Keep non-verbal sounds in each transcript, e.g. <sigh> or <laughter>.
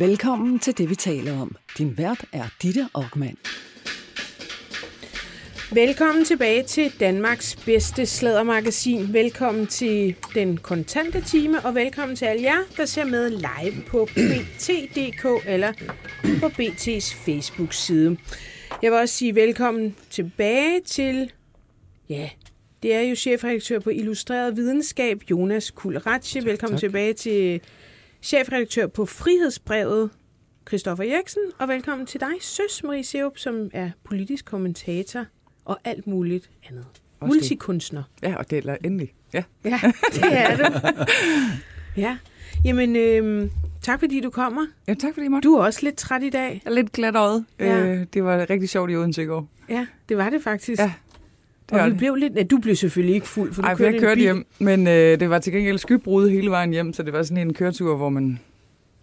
Velkommen til det, vi taler om. Din vært er Ditte Aukmann. Velkommen tilbage til Danmarks bedste slædermagasin. Velkommen til den kontante time, og velkommen til alle jer, der ser med live på bt.dk eller på BT's Facebook-side. Jeg vil også sige velkommen tilbage til, ja, det er jo chefredaktør på Illustreret Videnskab, Jonas Kulratje. Velkommen tak. tilbage til chefredaktør på Frihedsbrevet, Christoffer Eriksen. Og velkommen til dig, Søs Marie Seup, som er politisk kommentator og alt muligt andet. Også Multikunstner. Ja, og det er endelig. Ja. Ja, det er du. Ja. Jamen, øhm, tak fordi du kommer. ja, tak fordi måtte. Du er også lidt træt i dag. Jeg er lidt glat øjet. Ja. Øh, det var rigtig sjovt i Odense i går. Ja, det var det faktisk. Ja, det og vi det. blev lidt... Ja, du blev selvfølgelig ikke fuld, for du Ej, kørte jeg kørte bil. hjem, men øh, det var til gengæld skybrud hele vejen hjem, så det var sådan en køretur, hvor man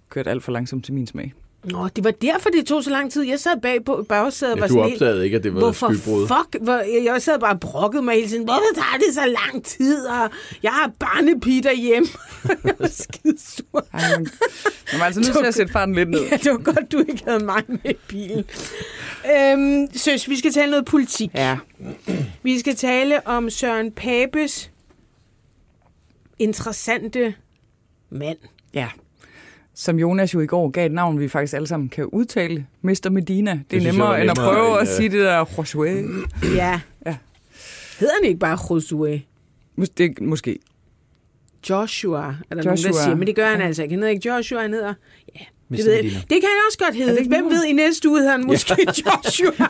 kørte alt for langsomt til min smag. Nå, det var derfor, det tog så lang tid. Jeg sad bag på bagsædet og Ja, var du sådan helt... opdagede ikke, at det var Hvorfor skybrud. fuck? Hvor, jeg sad bare og brokkede mig hele tiden. Hvorfor tager det så lang tid? Og jeg har barnepige derhjemme. <laughs> jeg var skide sur. Ej, man, var altså nødt til at sætte farten lidt ned. Ja, det var godt, du ikke havde mig med i bilen. øhm, søs, vi skal tale noget politik. Ja, Vi skal tale om Søren Papes interessante mand. ja. Som Jonas jo i går gav et navn, vi faktisk alle sammen kan udtale. Mr. Medina. Det, det er jeg nemmere, var end at prøve end, at sige det der Josué. Ja. Ja. Hedder han ikke bare Josué? Mås- Det, måske. Joshua, er der nogen, Joshua. der siger. Men det gør han altså ikke. Han hedder ikke Joshua, han hedder... Ja, Mr. det, ved jeg. Det kan han også godt hedde. ikke Hvem ved, i næste uge hedder han måske <laughs> Joshua.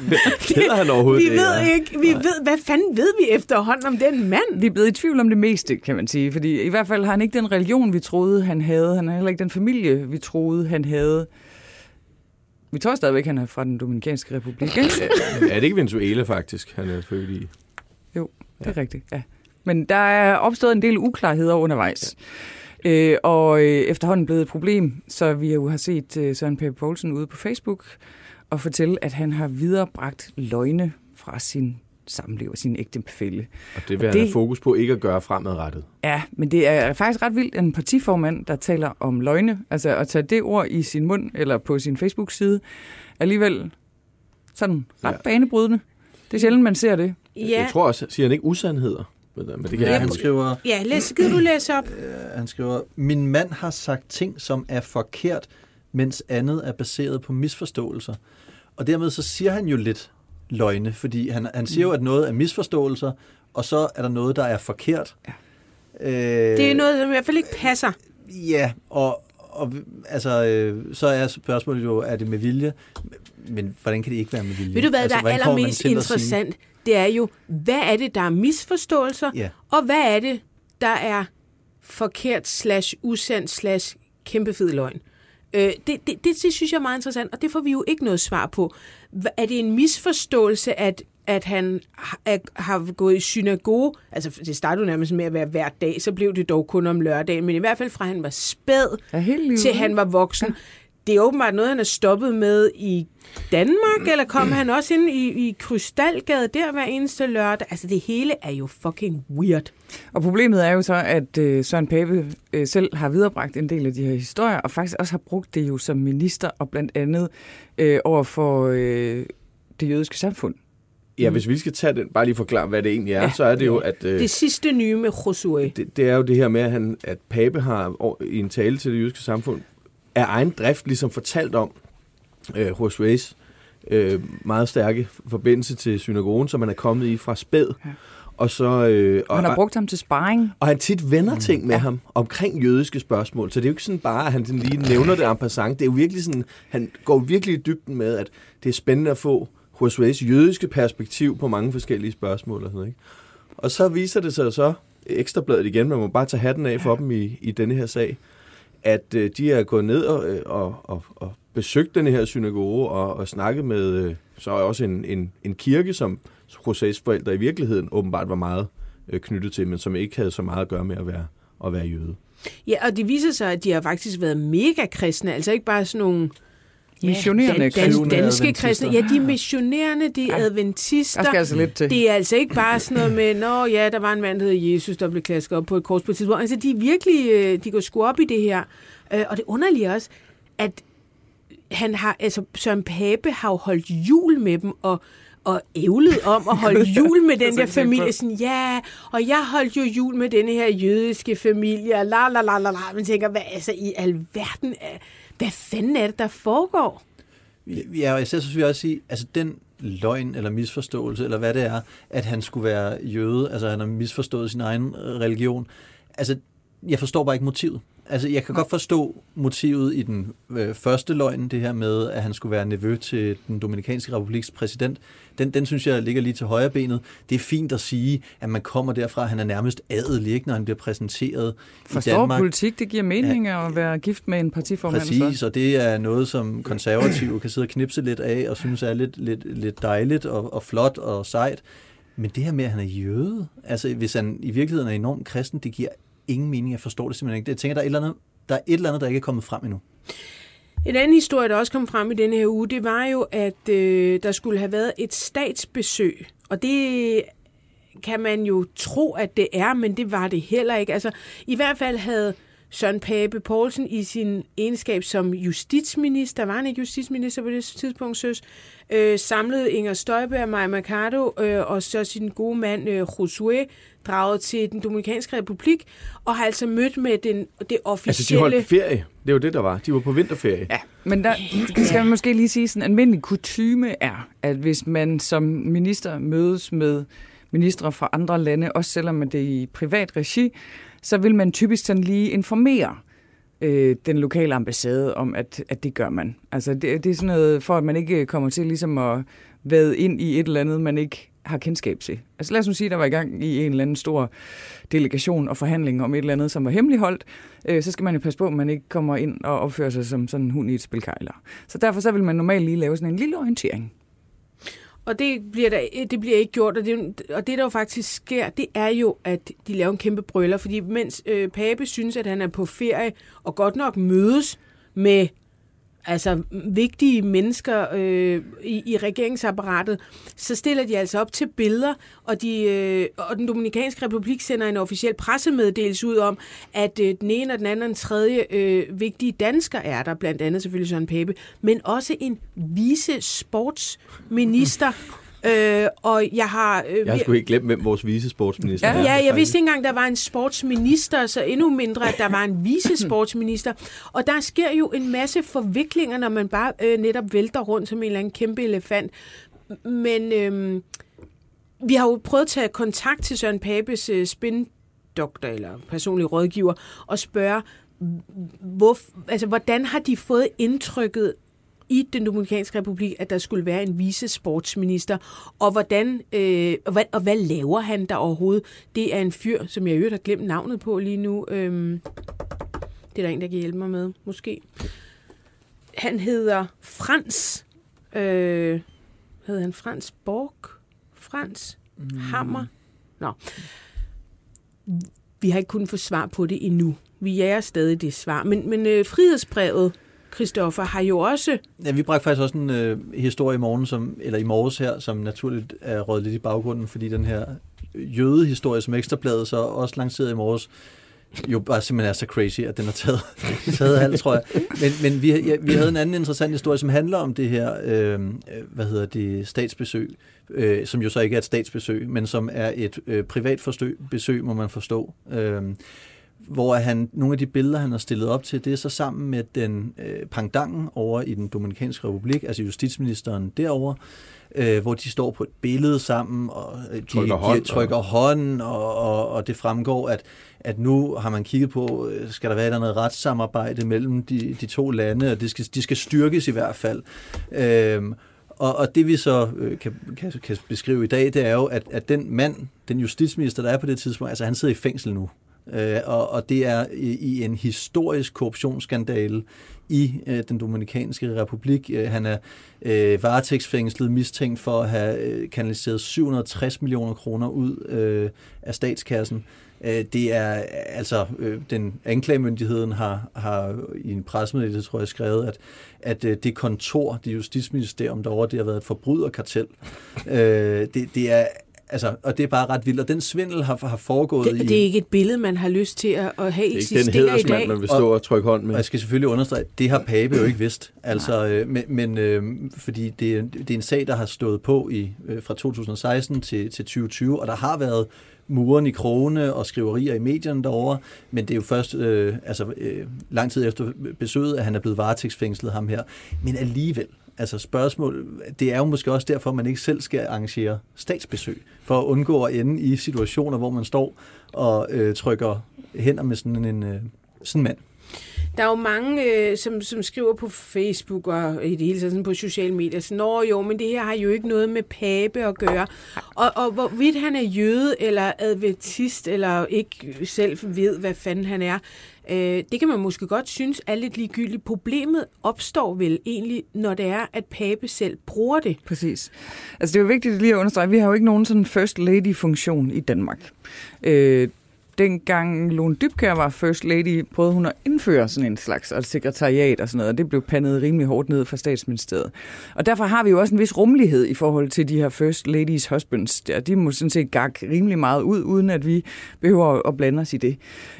Hedder han overhovedet vi det? ved ja? ikke. Vi ved, hvad fanden ved vi efterhånden om den mand? Vi er blevet i tvivl om det meste, kan man sige. Fordi i hvert fald har han ikke den religion, vi troede, han havde. Han har heller ikke den familie, vi troede, han havde. Vi tror stadigvæk, han er fra den Dominikanske Republik. Ikke? Er det ikke Venezuela, faktisk, han er født i? Jo, det er rigtigt, ja. Men der er opstået en del uklarheder undervejs. Øh, og øh, efterhånden blevet et problem, så vi jo har set øh, Søren Pape Poulsen ude på Facebook og fortælle, at han har viderebragt løgne fra sin samlever, sin ægtefælle. Og det vil Og han det- have fokus på ikke at gøre fremadrettet. Ja, men det er faktisk ret vildt, en partiformand, der taler om løgne, altså at tage det ord i sin mund eller på sin Facebook-side, alligevel sådan ret Ja. banebrydende. Det er sjældent, man ser det. Ja, Jeg tror også, siger han ikke usandheder? Men det kan Ja, jeg han skriver, ja læs, gider du læse op? øh, han skriver, min mand har sagt ting, som er forkert, mens andet er baseret på misforståelser. Og dermed så siger han jo lidt løgne, fordi han, han siger jo, at noget er misforståelser, og så er der noget, der er forkert. Ja. Øh, Det er noget, som i hvert fald ikke passer. Ja, og, og altså, øh, så er spørgsmålet jo, er det med vilje? Men hvordan kan det ikke være med vilje? Ved du hvad, altså, der er allermest interessant? Det er jo, hvad er det, der er misforståelser, Ja. og hvad er det, der er forkert slash usandt slash kæmpe fed løgn? Øh, det, det, det, det synes jeg er meget interessant, og det får vi jo ikke noget svar på. Er det en misforståelse, at, at han har, er, har gået i synagoge? Altså, det startede nærmest med at være hver dag, så blev det dog kun om lørdagen, men i hvert fald fra han var spæd, Ja, til han var voksen. Det er åbenbart noget, han er stoppet med i Danmark, eller kom han også ind i, i Krystalgade der hver eneste lørdag? Altså, det hele er jo fucking weird. Og problemet er jo så, at øh, Søren Pape øh, selv har viderebragt en del af de her historier, og faktisk også har brugt det jo som minister, og blandt andet øh, over for øh, det jødiske samfund. Ja, hvis vi skal tage den, bare lige forklare, hvad det egentlig er, Ja. så er det jo, at øh, Det sidste nye med Josué. det, det er jo det her med, at, han, at Pape har i en tale til det jødiske samfund af egen drift ligesom fortalt om øh, Josué's øh, meget stærke forbindelse til synagogen, som han er kommet i fra spæd. Ja. Og så... Øh, Og han har brugt ham til sparring. og han tit vender ting med ja. ham omkring jødiske spørgsmål. Så det er jo ikke sådan bare, at han lige nævner det en passant. Det er jo virkelig sådan, han går virkelig i dybden med, at det er spændende at få Josué's jødiske perspektiv på mange forskellige spørgsmål og sådan ikke? Og så viser det sig så, ekstrabladet igen, man må bare tage hatten af for dem i, i denne her sag, at øh, de er gået ned og, øh, og, og, og besøgt den her synagoge og, og snakket med øh, så også en, en, en kirke, som José's forældre i virkeligheden åbenbart var meget øh, knyttet til, men som ikke havde så meget at gøre med at være, at være jøde. Ja, og det viser sig, at de har faktisk været mega kristne, altså ikke bare sådan nogle Missionerende dan, dan, danske kristne. Ja, de er missionerende, de er Ja. adventister. Der skal altså lidt til. Det er altså ikke bare sådan noget med, nå ja, der var en mand, der hed Jesus, der blev klasket op på et kors på et tidspunkt. Altså, de er virkelig, øh, de går sgu op i det her. Øh, Og det underlige er også, at han har, altså Søren Pape har jo holdt jul med dem, og og ævlet om at holde <laughs> jul med den der familie. Sådan, ja, og jeg holdt jo jul med denne her jødiske familie, og la la la la la. Man tænker, hvad altså i alverden, hvad fanden er det, der foregår? Ja, og især så synes jeg også sige, altså den løgn eller misforståelse, eller hvad det er, at han skulle være jøde, altså han har misforstået sin egen religion. Altså, jeg forstår bare ikke motivet. Altså, jeg kan godt forstå motivet i den øh, første løgn, det her med, at han skulle være nevø til den Dominikanske Republiks præsident. Den, den synes jeg ligger lige til højre benet. Det er fint at sige, at man kommer derfra, han er nærmest adelig, ikke, når han bliver præsenteret Forstår i Danmark. politik, det giver mening ja, at være gift med en partiformand. Præcis, og det er noget, som konservative kan sidde og knipse lidt af, og synes er lidt, lidt, lidt dejligt og, og flot og sejt. Men det her med, at han er jøde, altså hvis han i virkeligheden er enormt kristen, det giver ingen mening. Jeg forstår det simpelthen ikke. Jeg tænker, der er et eller andet, der, er et eller andet, der ikke er kommet frem endnu. En anden historie, der også kom frem i denne her uge, det var jo, at øh, der skulle have været et statsbesøg. Og det kan man jo tro, at det er, men det var det heller ikke. Altså, i hvert fald havde Søren Pape Poulsen i sin egenskab som justitsminister, var han ikke justitsminister på det tidspunkt, søs, øh, samlede Inger Støjberg og Maja Mercado øh, og så sin gode mand øh, Josué draget til den Dominikanske Republik og har altså mødt med den, det officielle... Altså, de holdt ferie. Det jo det, der var. De var på vinterferie. Ja, men der skal man måske lige sige, sådan en almindelig kutyme er, at hvis man som minister mødes med ministre fra andre lande, også selvom det er i privat regi, så vil man typisk sådan lige informere øh, den lokale ambassade om, at, at det gør man. Altså det, det er sådan noget, for at man ikke kommer til ligesom at vade ind i et eller andet, man ikke har kendskab til. Altså lad os nu sige, at der var i gang i en eller anden stor delegation og forhandling om et eller andet, som var hemmeligholdt, øh, så skal man jo passe på, at man ikke kommer ind og opfører sig som sådan en hund i et spilkejler. Så derfor så vil man normalt lige lave sådan en lille orientering. Og det bliver, der, øh, det bliver ikke gjort, og det, og det der jo faktisk sker, det er jo, at de laver en kæmpe brøller, fordi mens øh, Pape synes, at han er på ferie, og godt nok mødes med altså vigtige mennesker øh, i, i regeringsapparatet, så stiller de altså op til billeder, og, de, øh, og den Dominikanske Republik sender en officiel pressemeddelelse ud om, at øh, den ene og den anden og den tredje øh, vigtige dansker er der, blandt andet selvfølgelig Søren Pape, men også en vice sportsminister, Øh, og jeg har... Øh, jeg har sgu ikke glemt, hvem vores vicesportsminister ja, er. Ja, jeg vidste ikke engang, der var en sportsminister, så endnu mindre, at der var en vicesportsminister. Og der sker jo en masse forviklinger, når man bare øh, netop vælter rundt som en eller anden kæmpe elefant. Men øh, vi har jo prøvet at tage kontakt til Søren Papes øh, spindoktor eller personlig rådgiver og spørge, hvor, altså, hvordan har de fået indtrykket i den Dominikanske Republik, at der skulle være en vice sportsminister, og hvordan øh, og, hvad, og hvad laver han der overhovedet? Det er en fyr, som jeg i øvrigt har glemt navnet på lige nu. Øhm, det er der en, der kan hjælpe mig med, måske. Han hedder Frans. Øh, hedder han Frans Borg? Frans mm. Hammer? Nå. Vi har ikke kunnet få svar på det endnu. Vi er stadig det svar. Men, men øh, frihedsbrevet Christoffer, har jo også... Ja, vi bragte faktisk også en øh, historie i morgen, som, eller i morges her, som naturligt er røget lidt i baggrunden, fordi den her jødehistorie, som Ekstrabladet så også lanceret i morges, jo bare simpelthen er så crazy, at den har taget, <laughs> taget alt, tror jeg. Men, men vi, ja, vi havde en anden interessant historie, som handler om det her, øh, hvad hedder det, statsbesøg, øh, som jo så ikke er et statsbesøg, men som er et øh, privat forsøg, besøg, må man forstå. Øh, hvor han, nogle af de billeder, han har stillet op til, det er så sammen med den øh, pangdangen over i den Dominikanske Republik, altså justitsministeren derovre, øh, hvor de står på et billede sammen, og øh, de trykker, hånd, de trykker og... hånden, og, og, og det fremgår, at, at nu har man kigget på, øh, skal der være noget retssamarbejde mellem de, de to lande, og det skal, de skal styrkes i hvert fald. Øh, og, og det vi så øh, kan, kan, kan beskrive i dag, det er jo, at, at den mand, den justitsminister, der er på det tidspunkt, altså han sidder i fængsel nu. Øh, og, og det er i, i en historisk korruptionsskandale i øh, den Dominikanske Republik. Øh, han er øh, varetægtsfængslet mistænkt for at have øh, kanaliseret 760 millioner kroner ud øh, af statskassen. Øh, det er altså, øh, den anklagemyndigheden har, har i en pressemeddelelse, tror jeg, skrevet, at, at øh, det kontor, det justitsministerium derovre, det har været et forbryderkartel. Øh, det, det er altså, og det er bare ret vildt, og den svindel har, har foregået Det, i... det er ikke et billede, man har lyst til at, at have Det er ikke den eksistere i hedersmand, dag. man vil stå og trykke hånd med. Og jeg skal selvfølgelig understrege, at det har Pape jo ikke vidst. Altså, øh, men, men øh, fordi det er, det er en sag, der har stået på i øh, fra 2016 til, til 2020, og der har været muren i krone og skriverier i medierne derovre, men det er jo først øh, altså, øh, lang tid efter besøget, at han er blevet varetægtsfængslet ham her. Men alligevel, altså spørgsmål, det er jo måske også derfor, at man ikke selv skal arrangere statsbesøg, for at undgå at ende i situationer, hvor man står og øh, trykker hænder med sådan en øh, sådan mand. Der er jo mange, øh, som, som skriver på Facebook og i det hele taget sådan på sociale medier, så Nå jo, men det her har jo ikke noget med pape at gøre. Og, og hvorvidt han er jøde eller adventist, eller ikke selv ved, hvad fanden han er, øh, det kan man måske godt synes er lidt ligegyldigt. Problemet opstår vel egentlig, når det er, at pape selv bruger det. Præcis. Altså det er jo vigtigt lige at understrege, vi har jo ikke nogen sådan first lady-funktion i Danmark. Øh, dengang Lone Dybkær var first lady, prøvede hun at indføre sådan en slags altså sekretariat og sådan noget, og det blev pandet rimelig hårdt ned fra statsministeriet. Og derfor har vi jo også en vis rummelighed i forhold til de her first ladies husbands. Der. De må sådan set gak rimelig meget ud, uden at vi behøver at blande os i det.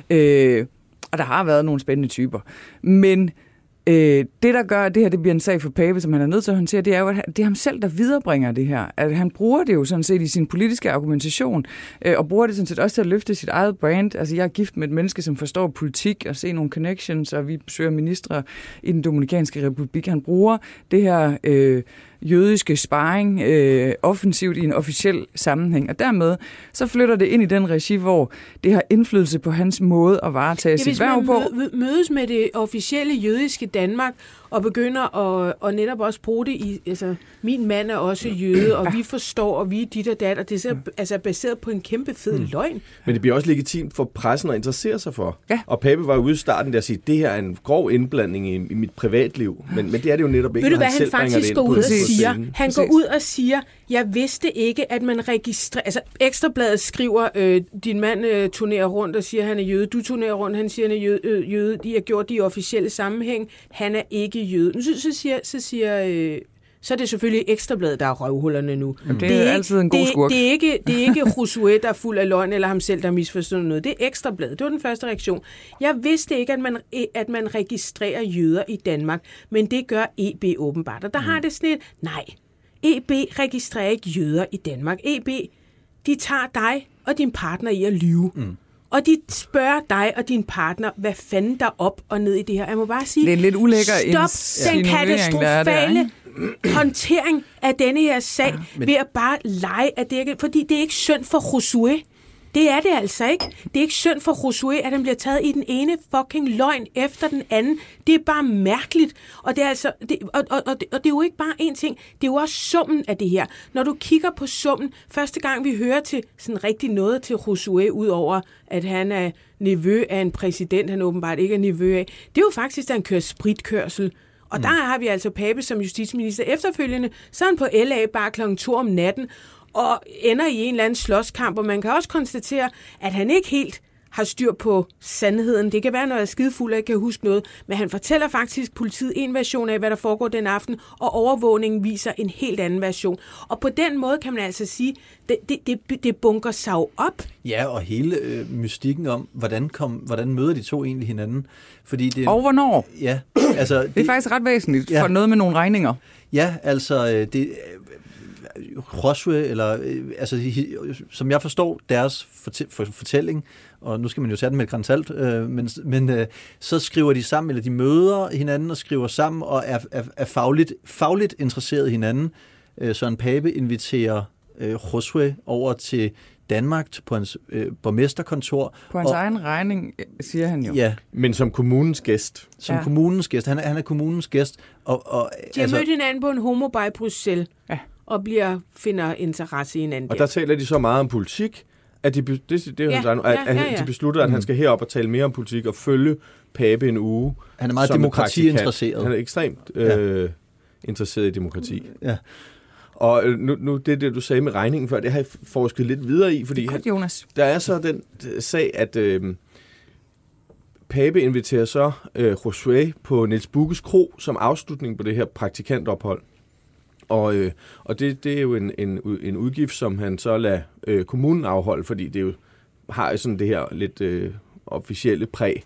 Øh, og der har været nogle spændende typer. Men Øh, det, der gør, at det her det bliver en sag for Pape, som han er nødt til at håndtere, det er jo, at det er ham selv, der viderebringer det her. At han bruger det jo sådan set i sin politiske argumentation, øh, og bruger det sådan set også til at løfte sit eget brand. Altså, jeg er gift med et menneske, som forstår politik og ser nogle connections, og vi besøger ministre i den Dominikanske Republik. Han bruger det her... Øh, jødiske sparring øh, offensivt i en officiel sammenhæng. Og dermed så flytter det ind i den regi, hvor det har indflydelse på hans måde at varetage Ja, sit hvis værv man på. mø- mødes med det officielle jødiske Danmark, og begynder at og netop også bruge det i, altså, min mand er også jøde, og vi forstår, og vi er dit og dat, og det er så, altså baseret på en kæmpe fed Mm. løgn. Men det bliver også legitimt for pressen at interessere sig for. Ja. Og Pape var ude i starten der og sige, det her er en grov indblanding i, i mit privatliv. Men, men det er det jo netop ikke, Ved du, hvad han det faktisk går ud og siger? Han går ud og siger, jeg vidste ikke, at man registrerer... Altså, Ekstrabladet skriver, øh, din mand øh, turnerer rundt og siger, at han er jøde. Du turnerer rundt, han siger, at han er jøde. Øh, jøde. De har gjort det i officielle sammenhæng. Han er ikke jøde. Nu så, så siger... Så siger øh, så er det selvfølgelig Ekstrabladet, der er røvhullerne nu. Jamen, det er altid en god det, skurk. Det er ikke, det er ikke Josué, der er fuld af løgn, eller ham selv, der har misforstået noget. Det er Ekstrabladet. Det var den første reaktion. Jeg vidste ikke, at man, at man registrerer jøder i Danmark, men det gør EB åbenbart. Og der har det sådan et, nej, EB registrerer ikke jøder i Danmark. EB, de tager dig og din partner i at lyve. Mm. Og de spørger dig og din partner, hvad fanden der er op og ned i det her. Jeg må bare sige, Det er lidt ulækker stop den insinuering, der er katastrofale håndtering af denne her sag ja, men- ved at bare lege, at det ikke, fordi det er ikke synd for Josué. Det er det altså ikke. Det er ikke synd for Josué, at han bliver taget i den ene fucking løgn efter den anden. Det er bare mærkeligt. Og det er, altså, det, og, og, og, det, og det er jo ikke bare én ting. Det er jo også summen af det her. Når du kigger på summen, første gang vi hører til sådan rigtig noget til Josué, udover at han er nevø af en præsident, han åbenbart ikke er nevø af, det er jo faktisk, at han kører spritkørsel. Og der har vi altså Pape som justitsminister efterfølgende, så er han på LA bare kl. 2 om natten, og ender i en eller anden slåskamp, og man kan også konstatere, at han ikke helt har styr på sandheden. Det kan være, når jeg er skidefuld og ikke kan huske noget, men han fortæller faktisk politiet en version af, hvad der foregår den aften, og overvågningen viser en helt anden version. Og på den måde kan man altså sige, det, det, det, det bunker sig op. Ja, og hele øh, mystikken om, hvordan, kom, hvordan møder de to egentlig hinanden. Fordi det, Og hvornår? ja, altså, Det er faktisk ret væsentligt Ja. for noget med nogle regninger. Ja, altså øh, det Roswe, eller øh, altså som jeg forstår deres fortæ- for- fortælling, og nu skal man jo tage den med et grænsalt, øh, men, men øh, så skriver de sammen, eller de møder hinanden og skriver sammen, og er, er, er fagligt, fagligt interesseret i hinanden. Øh, Søren Pape inviterer øh, Roswe over til Danmark på hans øh, borgmesterkontor. På hans og, egen regning, siger han jo. Ja, Men som kommunens gæst. som Ja. ja. kommunens gæst. Han er, han er kommunens gæst. Og, og, De har altså, mødt hinanden på en homobar i Bruxelles, Ja. Og bliver, finder interesse i hinanden Og der. taler de så meget om politik, at de, det, det er jo Ja, hans egen, at, ja, ja, at ja. de beslutter, at han skal herop og tale mere om politik og følge Pape en uge. han er meget demokratiinteresseret. Han er ekstremt Ja. øh, interesseret i demokrati. Ja. Og øh, nu, nu det, det, du sagde med regningen før, det har jeg forsket lidt videre i, fordi Det er han, godt, Jonas. der er så den øh, sag, at øh, Pape inviterer så øh, Josué på Niels Bukkes Kro som afslutning på det her praktikantophold. Og, øh, og det, det er jo en, en, en udgift, som han så lader øh, kommunen afholde, fordi det jo har sådan det her lidt øh, officielle præg.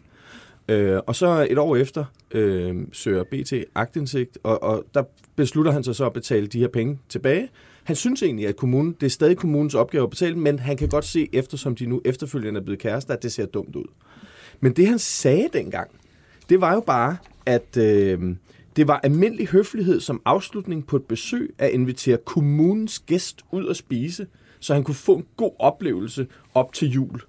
Øh, og så et år efter øh, søger BT agtindsigt, og, og der beslutter han sig så at betale de her penge tilbage. Han synes egentlig, at kommunen, det er stadig kommunens opgave at betale, men han kan godt se, eftersom de nu efterfølgende er blevet kærester, at det ser dumt ud. Men det han sagde dengang, det var jo bare, at øh, det var almindelig høflighed som afslutning på et besøg at invitere kommunens gæst ud at spise, så han kunne få en god oplevelse op til jul.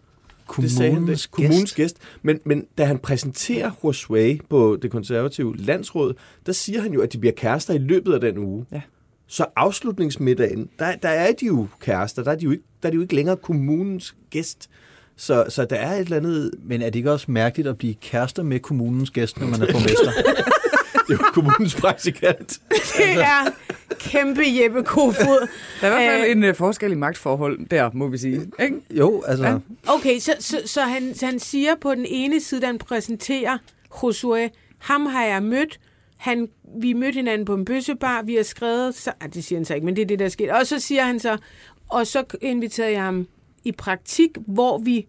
det sagde han, det. kommunens gæst. Men, men da han præsenterer Josue på det konservative landsråd, der siger han jo, at de bliver kærester i løbet af den uge. Ja. Så afslutningsmiddagen, der, der er de jo kærester, der er de jo ikke, der er de jo ikke længere kommunens gæst. Så, så der er et eller andet... Men er det ikke også mærkeligt at blive kærester med kommunens gæst, når man er borgmester? <laughs> det er jo kommunens praktikant. Det er kæmpe Jeppe Kofod. Der er i hvert fald Øh, en uh, forskel i magtforhold der, må vi sige. Ikke? jo, altså... Ja. Okay, så, så, så, han, så han siger på den ene side, da han præsenterer Josué, ham har jeg mødt, han, vi mødte hinanden på en bøssebar, vi har skrevet, så, ah, det siger han så ikke, men det er det, der er sket. Og så siger han så, og så inviterede jeg ham i praktik, hvor vi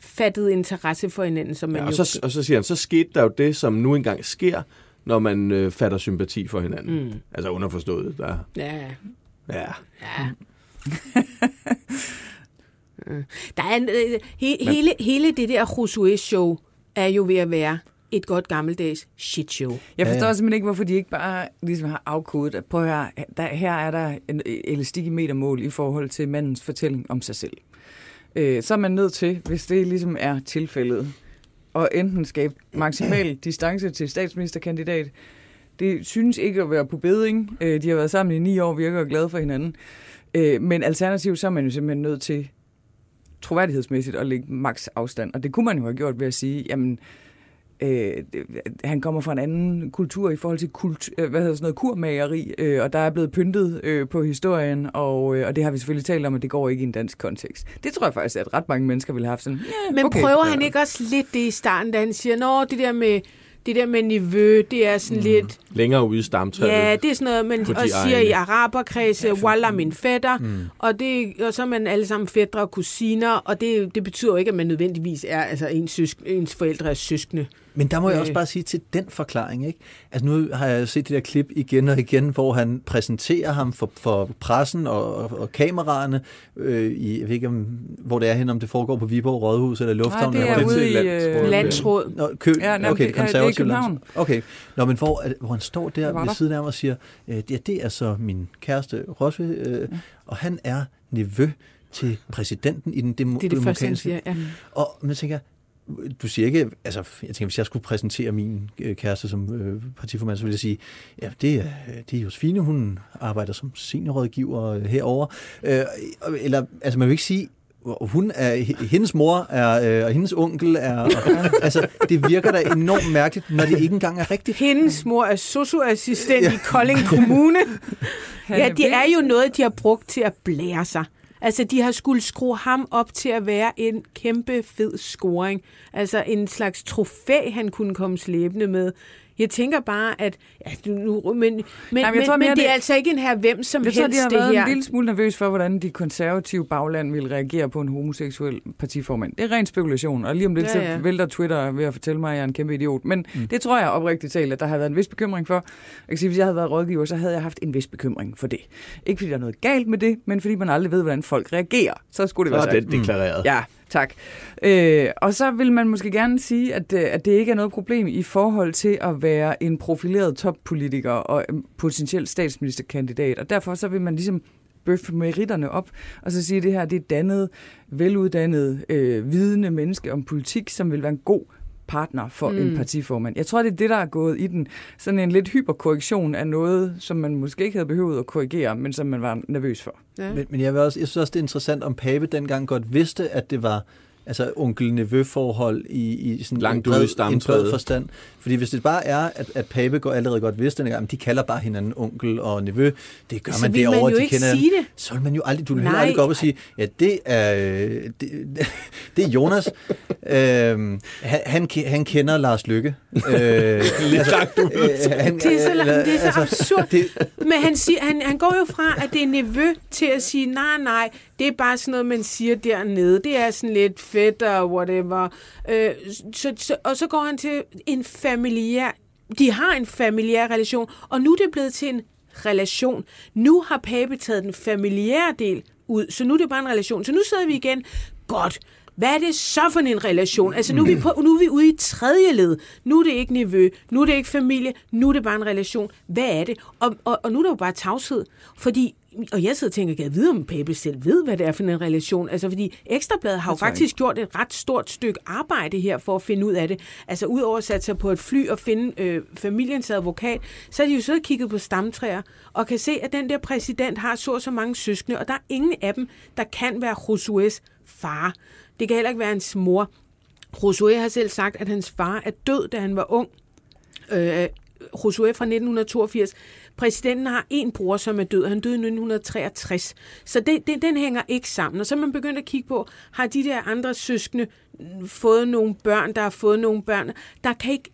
fattede interesse for hinanden, som man Ja, jo... og, så, og så siger han, så skete der jo det, som nu engang sker, når man øh, fatter sympati for hinanden. Mm. Altså underforstået. Der, Ja, ja. ja. <laughs> Der er en, øh, he, hele, hele det der Josué-show er jo ved at være et godt gammeldags shit-show. Jeg forstår Ja, ja, ja. ja. simpelthen ikke, hvorfor de ikke bare ligesom har afkodet, at prøv at høre, der, her er der en elastik i metermål i forhold til mandens fortælling om sig selv. Øh, så er man nødt til, hvis det ligesom er tilfældet, at enten skabe maksimal distance til statsministerkandidat. Det synes ikke at være på beding. Øh, de har været sammen i ni år, virker glade for hinanden. Øh, men alternativt, så er man jo simpelthen nødt til troværdighedsmæssigt at lægge maks afstand. Og det kunne man jo have gjort ved at sige, jamen, øh, han kommer fra en anden kultur i forhold til kult, øh, hvad hedder sådan noget, kurmageri, øh, og der er blevet pyntet øh, på historien, og, øh, og det har vi selvfølgelig talt om, at det går ikke i en dansk kontekst. Det tror jeg faktisk, at ret mange mennesker ville have haft sådan, ja, Men okay. prøver han ikke også lidt det i starten, da han siger, nå, det der med, det der med niveau, det er sådan mm. lidt, Længere ude i stamtræet. ja, det er sådan noget, man også siger egne. i araberkredse, ja, walla min fætter, mm. og, det, og så er man alle sammen fædre og kusiner, og det, det betyder jo ikke, at man nødvendigvis er, altså ens, søsk, ens forældre er søskende. Men der må jeg Øh. også bare sige til den forklaring, ikke? Altså nu har jeg set det der klip igen og igen, hvor han præsenterer ham for, for pressen og, og, og kameraerne øh, i, jeg ved ikke, om, hvor det er hen, om det foregår på Viborg Rådhus eller Lufthavn. Nej, det eller er hvor ude i Landsråd. øh, Landsråd. Nå, kø, Ja, nej, okay, det- ja, det er i konservativ København. lands- Okay, Nå, men hvor, hvor han står der ved der. siden af mig og siger, øh, ja, det er så min kæreste Rosve, øh, og han er nevø til præsidenten i den demo- Det er det første, siger. Ja. Og men tænker jeg, du siger ikke, altså jeg tænker, hvis jeg skulle præsentere min øh, kæreste som øh, partiformand, så ville jeg sige, ja, det er, det er Josefine, hun arbejder som seniorrådgiver øh, herover. Øh, eller, altså man vil ikke sige, hun er, hendes mor er, øh, og hendes onkel er, og, <laughs> altså det virker da enormt mærkeligt, når det ikke engang er rigtigt. Hendes mor er socioassistent i Kolding Kommune. <laughs> Ja, det er jo noget, de har brugt til at blære sig. Altså, de har skulle skrue ham op til at være en kæmpe fed scoring. Altså, en slags trofæ, han kunne komme slæbende med. Jeg tænker bare, at... Ja, du, nu, men men, jeg men, tror men mere, det er det- altså ikke en her hvem som Jeg tror, helst, de har det været her. en lille smule nervøs for, hvordan de konservative bagland ville reagere på en homoseksuel partiformand. Det er ren spekulation, og lige om lidt Ja, ja, så vælter Twitter ved at fortælle mig, at jeg er en kæmpe idiot. Men mm. det tror jeg oprigtigt talt, at der har været en vis bekymring for. Jeg kan sige, hvis jeg havde været rådgiver, så havde jeg haft en vis bekymring for det. Ikke fordi der er noget galt med det, men fordi man aldrig ved, hvordan folk reagerer. Så skulle det Så være er sagt. den deklareret. Ja, tak. Øh, og så vil man måske gerne sige, at, øh, at det ikke er noget problem i forhold til at være en profileret toppolitiker og øh, potentiel statsministerkandidat. Og derfor så vil man ligesom bøffe meritterne op, og så sige, at det her det er dannet, veluddannet, øh, vidende menneske om politik, som vil være en god partner for mm. en partiformand. Jeg tror, det er det, der er gået i den. Sådan en lidt hyperkorrektion af noget, som man måske ikke havde behøvet at korrigere, men som man var nervøs for. Ja. Men, men jeg, vil også, jeg synes også, det er interessant, om Pape dengang godt vidste, at det var altså onkel-nevø-forhold i, i sådan Langt en, bred, en bred forstand. Fordi hvis det bare er, at, at Pape går allerede godt vidste den gang, de kalder bare hinanden onkel og nevø, det gør Så man man derovre, jo de ikke kender sige det. så vil man jo aldrig, du vil aldrig gå op og sige, ja, det er, øh, det, <laughs> det er Jonas. øhm, han, han, ke- han kender Lars Lykke. Øh, Lidt langt ud. han, Det er så, eller- det er så altså, absurd. Det, Men han, siger, han, han går jo fra, at det er nevø, til at sige, nej, nej, det er bare sådan noget, man siger dernede. Det er sådan lidt fedt og whatever. Øh, så, så, og så går han til en familiær... De har en familiær relation, og nu er det blevet til en relation. Nu har Pape taget den familiære del ud, så nu er det bare en relation. Så nu sidder vi igen, godt, hvad er det så for en relation? Altså nu er vi, på, nu er vi ude i tredje led. Nu er det ikke nevø, nu er det ikke familie, nu er det bare en relation. Hvad er det? Og, og, og nu er der jo bare tavshed. Fordi, og jeg sidder og tænker, kan jeg vide, om Pape selv ved, hvad det er for en relation? Altså fordi Ekstrabladet har jo faktisk gjort et ret stort stykke arbejde her for at finde ud af det. Altså udover at sætte sig på et fly og finde øh, familiens advokat, så har de jo så kigget på stamtræer og kan se, at den der præsident har så og så mange søskende, og der er ingen af dem, der kan være Josués far. Det kan heller ikke være hans mor. Josué har selv sagt, at hans far er død, da han var ung. Øh, Josué fra 1982. Præsidenten har en bror, som er død. Han døde i 1963. Så det, det, den hænger ikke sammen. Og så er man begyndt at kigge på, har de der andre søskende fået nogle børn, der har fået nogle børn. Der kan ikke...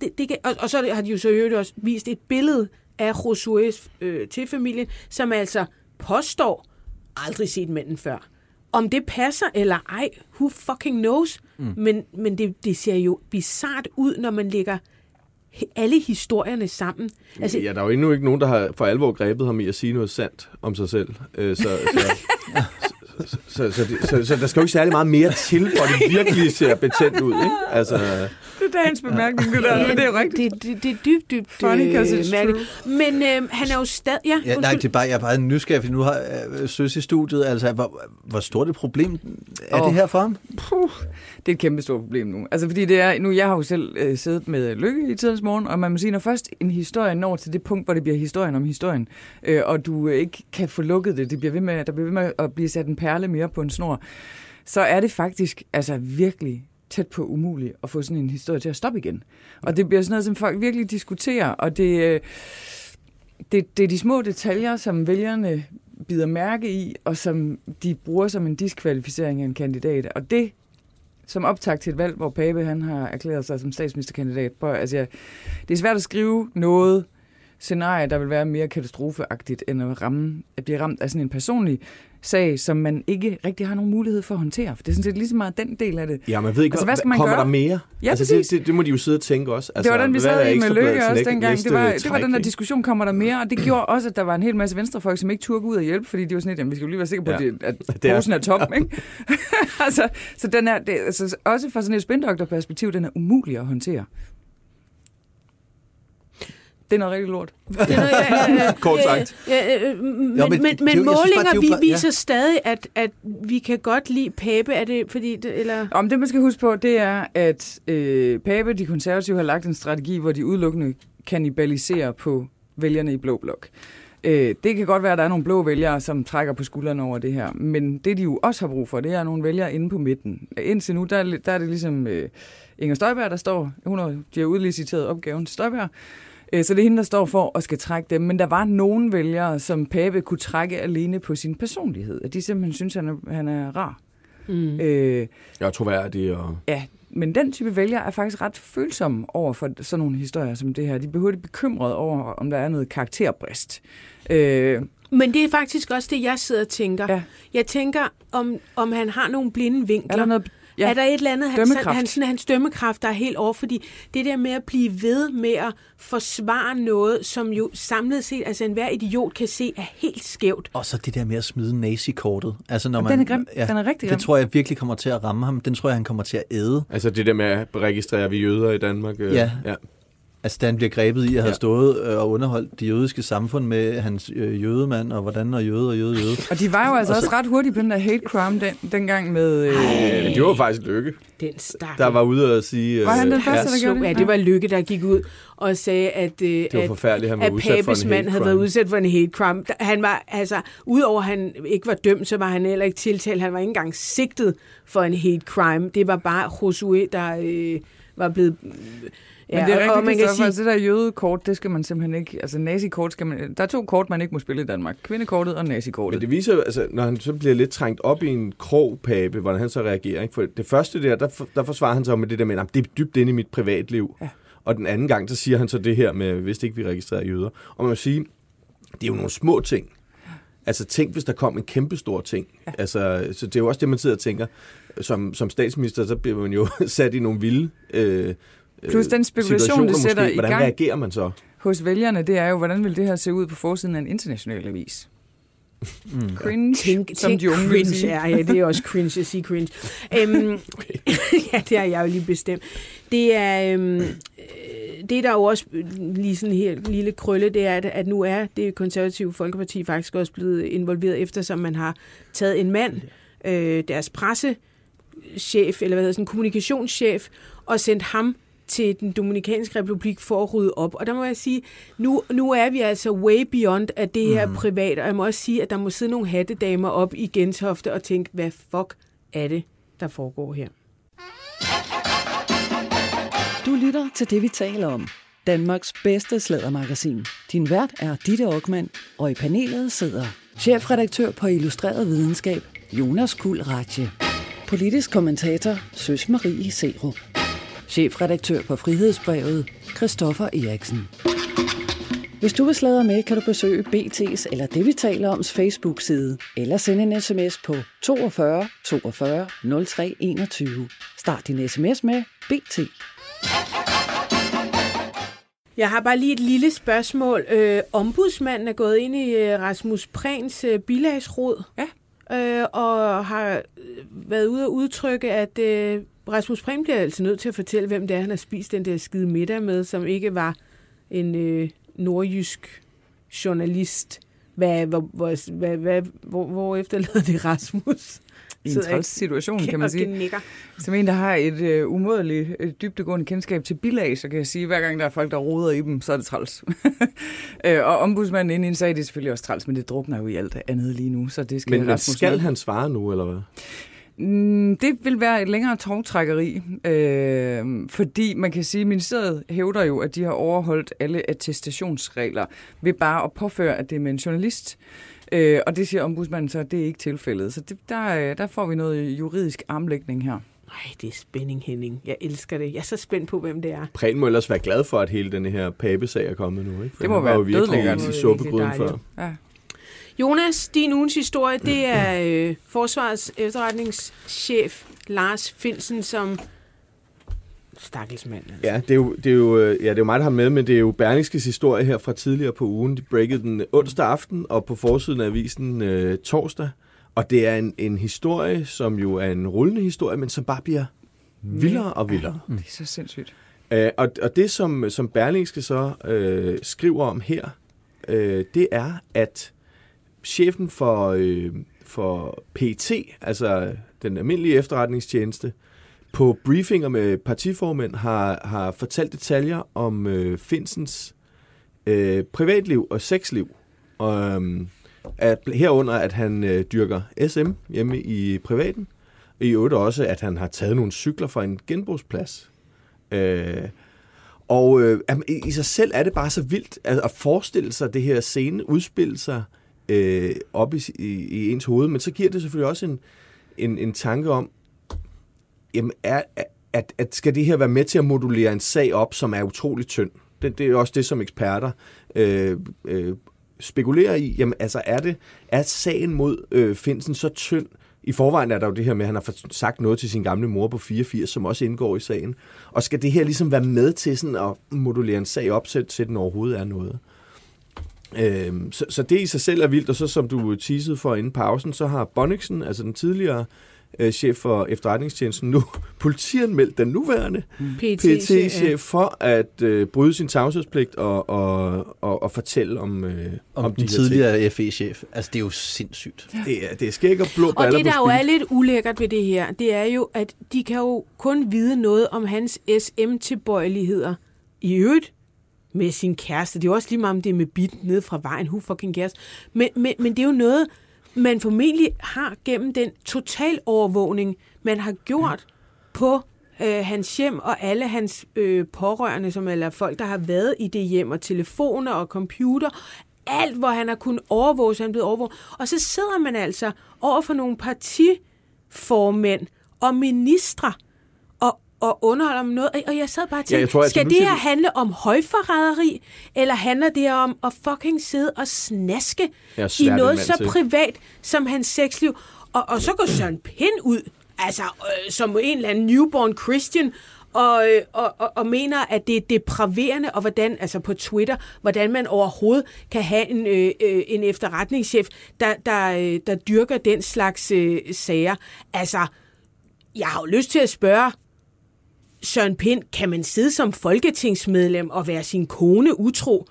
Det, det kan, og, og så har de jo så også vist et billede af Josués øh, til familien, som altså påstår aldrig set manden før. Om det passer eller ej, who fucking knows? Mm. Men, men det, det ser jo bizart ud, når man lægger he- alle historierne sammen. Altså, ja, der er jo endnu ikke nogen, der har for alvor grebet ham i at sige noget sandt om sig selv. Øh, så, så, <laughs> så, så, så, det, så, så der skal jo ikke særlig meget mere til, for at det virkelig ser betændt ud. Ikke? Altså, Det er dagens bemærkning, det der. Men det er jo rigtigt. Det, det, det er dybt, dybt Funny 'cause it's mærkeligt. Men øh, han er jo stadig... Ja, Ja, nej, det er bare, jeg er bare nysgerrig, fordi nu har øh, Søs i studiet, altså, hvor, hvor stort et problem er Åh. det her for ham? Puh, det er et kæmpe stort problem nu. Altså fordi det er, nu jeg har jo selv øh, siddet med Lykke i tidens morgen, og man må sige, når først en historie når til det punkt, hvor det bliver historien om historien, øh, og du øh, ikke kan få lukket det, det bliver ved med, der bliver ved med at blive sat en perle mere på en snor, så er det faktisk altså virkelig tæt på umuligt at få sådan en historie til at stoppe igen. Og det bliver sådan noget, som folk virkelig diskuterer, og det, øh, det, det er de små detaljer, som vælgerne bider mærke i, og som de bruger som en diskvalificering af en kandidat. Og det, som optag til et valg, hvor Pape han har erklæret sig som statsministerkandidat. På, altså, ja, det er svært at skrive noget scenarie, der vil være mere katastrofeagtigt, end at, ramme, at blive ramt af sådan en personlig sag, som man ikke rigtig har nogen mulighed for at håndtere. For det er sådan set lige så meget den del af det. ja, man ved ikke, Altså, hvad skal man kommer gøre? der mere? Ja, altså, det, det, det, må de jo sidde og tænke også. Altså, det var den, vi sad i med Lykke også dengang. Det var, det var den der diskussion, kommer der mere? Og det gjorde også, at der var en hel masse venstrefolk, som ikke turde gå ud og hjælpe, fordi de var sådan lidt, jamen, vi skal jo lige være sikre på, Ja. at, det, at Det er- posen er tom, ikke? <laughs> altså, så den er, det, altså, også fra sådan et spindokterperspektiv, den er umulig at håndtere. Det er noget rigtig lort. <laughs> Det er noget, ja, ja, ja. Kort sagt. Ja, ja, men, er bare, målinger er vi ja. viser stadig, at, at vi kan godt lide Pape. Er det fordi... Det, eller? Om det, man skal huske på, det er, at øh, Pape, de konservative, har lagt en strategi, hvor de udelukkende kannibaliserer på vælgerne i Blå Blok. Øh, det kan godt være, at der er nogle blå vælgere, som trækker på skuldrene over det her, men det, de jo også har brug for, det er nogle vælgere inde på midten. Indtil nu, der, er- der er det ligesom øh, Inger Støjberg, der står, hun har, de har udliciteret opgaven til Støjberg, Så det er hende, der står for at skal trække dem. Men der var nogle vælgere, som Pape kunne trække alene på sin personlighed. At de simpelthen synes, han er, han er rar. Mm. Øh, Jeg er troværdig og... Ja, men den type vælger er faktisk ret følsom over for sådan nogle historier som det her. De behøver ikke bekymret over, om der er noget karakterbrist. Øh, Men det er faktisk også det, jeg sidder og tænker. Ja. Jeg tænker, om, om han har nogle blinde vinkler. er der noget... Ja. Er der et eller andet, hans, Dømmekraft. hans, hans dømmekraft, der er helt over? Fordi det der med at blive ved med at forsvare noget, som jo samlet set, altså enhver idiot kan se, er helt skævt. Og så det der med at smide nazi-kortet. Altså, når man, den er grim. Den er rigtig grim. Det tror jeg virkelig kommer til at ramme ham. Den tror jeg, han kommer til at æde. Altså det der med at registrere vi jøder i Danmark. Øh, Ja. ja. At Stan bliver grebet i at have Ja. stået øh, og underholdt det jødiske samfund med hans øh, jødemand, og hvordan og jøde og jøde jøde. <laughs> Og de var jo altså Og så- også ret hurtige på den der hate crime den, dengang med... Øh, Men det var faktisk Lykke, Den stak. der var ude og sige... Var han den øh, første, ja, der gjorde det? Ja, det var Lykke, der gik ud og sagde, at, øh, Det var at, forfærdeligt, han var at Papes mand havde været udsat for en hate crime. Han var, altså, udover at han ikke var dømt, så var han heller ikke tiltalt. Han var ikke engang sigtet for en hate crime. Det var bare Josué, der øh, var blevet... Ja, Men det er og- og rigtigt, man kan sige, det der jødekort, det skal man simpelthen ikke... Altså nazikort skal man... Der er to kort, man ikke må spille i Danmark. Kvindekortet og nazikortet. Men det viser jo, altså, når han så bliver lidt trængt op i en krog, Pape, hvordan han så reagerer. Ikke? For det første der, der, der forsvarer han sig med det der med, at det er dybt inde i mit privatliv. Ja. Og den anden gang, så siger han så det her med, hvis ikke vi registrerer jøder. Og man må sige, det er jo nogle små ting. Altså tænk, hvis der kom en kæmpe stor ting. Ja. Altså, så det er jo også det, man sidder og tænker. Som, som statsminister, så bliver man jo <laughs> sat i nogle vilde øh, Plus den spekulation, det sætter måske. i Hvordan gang. reagerer man så? Hos vælgerne, det er jo, hvordan vil det her se ud på forsiden af en international avis? Mm. Cringe, Tænk, som tænk de unge vil cringe. sige. Ja, ja, det er også cringe at sige cringe. Øhm, <laughs> <laughs> ja, det har jeg jo lige bestemt. Det er... Øhm, øh, det der er jo også lige sådan her lille krølle, det er, at, at nu er det konservative Folkeparti faktisk også blevet involveret, eftersom man har taget en mand, øh, deres pressechef, eller hvad hedder sådan, kommunikationschef, og sendt ham til den Dominikanske Republik for at rydde op. Og der må jeg sige, nu, nu er vi altså way beyond at det her mm. privat, og jeg må også sige, at der må sidde nogle hattedamer op i Gentofte og tænke, hvad fuck er det, der foregår her? Du lytter til det, vi taler om. Danmarks bedste slædermagasin. Din vært er Ditte Aukmann, og i panelet sidder chefredaktør på Illustreret Videnskab, Jonas Kuld Ratje. Politisk kommentator, Søs Marie Serup. Chefredaktør på Frihedsbrevet, Christoffer Eriksen. Hvis du vil sladre med, kan du besøge BT's eller det, vi taler oms Facebook-side, eller sende en sms på 42 42 03 21. Start din sms med BT. Jeg har bare lige et lille spørgsmål. Øh, ombudsmanden er gået ind i øh, Rasmus Prehns øh, bilagsråd. Ja. Øh, og har øh, været ude at udtrykke, at øh, Rasmus Prehn bliver altså nødt til at fortælle, hvem det er, han har spist den der skide middag med, som ikke var en øh, nordjysk journalist. Hvad, hvor, hvor, hvad, hvad, hvor, hvor efterlader det Rasmus? I en træls situation, kan man sige. Som en, der har et øh, umådeligt øh, dybdegående kendskab til bilag, så kan jeg sige, at hver gang der er folk, der roder i dem, så er det træls. <laughs> øh, og ombudsmanden inde i en sag, det er selvfølgelig også træls, men det drukner jo i alt andet lige nu, så det skal Men, men skal han svare nu, eller hvad? Mm, det vil være et længere togtrækkeri, øh, fordi man kan sige, at ministeriet hævder jo, at de har overholdt alle attestationsregler ved bare at påføre, at det er med en journalist. Øh, og det siger ombudsmanden så, at det er ikke tilfældet. Så det, der, øh, der får vi noget juridisk armlægning her. Ej, det er spænding, Henning. Jeg elsker det. Jeg er så spændt på, hvem det er. Prehn må ellers være glad for, at hele denne her papesag er kommet nu, ikke? For Det må han var være jo virkelig dødlækkert. i Det suppegryden før. Ja. Jonas, din ugens historie, det er øh, Forsvarets efterretningschef Lars Finsen, som... Stakkels mand. Altså. Ja, det er, jo, det, er jo, øh, ja, det er jo mig, der har med, men det er jo Berlingskes historie her fra tidligere på ugen. De breakede den onsdag aften, og på forsiden af avisen øh, torsdag. Og det er en, en historie, som jo er en rullende historie, men som bare bliver vildere og vildere. Det er så sindssygt. Øh, og, og det, som, som Berlingske så øh, skriver om her, øh, det er, at chefen for, øh, for PT, altså den almindelige efterretningstjeneste, på briefinger med partiformænd har, har fortalt detaljer om øh, Finsens øh, privatliv og sexliv. Og, øh, at, herunder, at han øh, dyrker SM hjemme i privaten. I øvrigt også, at han har taget nogle cykler fra en genbrugsplads. Øh, og øh, i, i sig selv er det bare så vildt at, at forestille sig det her scene udspille sig øh, op i, i, i ens hoved, men så giver det selvfølgelig også en, en, en tanke om, jamen, er, at, at skal det her være med til at modulere en sag op, som er utrolig tynd? Det, det er også det, som eksperter øh, øh, spekulerer i. Jamen, altså, er, det, er sagen mod øh, Finsen så tynd? I forvejen er der jo det her med, at han har sagt noget til sin gamle mor på 84, som også indgår i sagen. Og skal det her ligesom være med til sådan at modulere en sag op, til, til den overhovedet er noget? Øhm, så, så det i sig selv er vildt, og så som du teasede for inden pausen, så har Bonniksen, altså den tidligere øh, chef for efterretningstjenesten, nu <laughs> politianmeldt den nuværende PT-chef. PT-chef for at øh, bryde sin tavshedspligt og, og, og, og fortælle om, øh, Om, om de den her tidligere FE-chef. Altså, det er jo sindssygt. Det er, det er skæg og blå Og det, der jo er lidt ulækkert ved det her, det er jo, at de kan jo kun vide noget om hans SM-tilbøjeligheder. I øvrigt med sin kæreste. Det er jo også lige meget, om det er med bitten ned fra vejen. Who fucking cares? Men, men, men det er jo noget, man formentlig har gennem den total overvågning, man har gjort på øh, hans hjem og alle hans øh, pårørende, som eller folk, der har været i det hjem, og telefoner og computer, alt, hvor han har kunnet overvåge, så han er blevet overvåget. Og så sidder man altså over for nogle partiformænd og ministre og, underholder om noget. Og- jeg sad bare og tænkte, Ja, jeg tror, altså, skal det her handle om højforræderi, eller handler det her om at fucking sidde og snaske i noget så til. privat som hans sexliv? Og, og så går Søren Pind ud, altså øh, som en eller anden newborn Christian, og, øh, og, og, og mener, at det er depraverende, og hvordan, altså på Twitter, hvordan man overhovedet kan have en, øh, øh, en efterretningschef, der, der, øh, der dyrker den slags øh, sager. Altså, jeg har jo lyst til at spørge Søren Pind, kan man sidde som folketingsmedlem og være sin kone utro?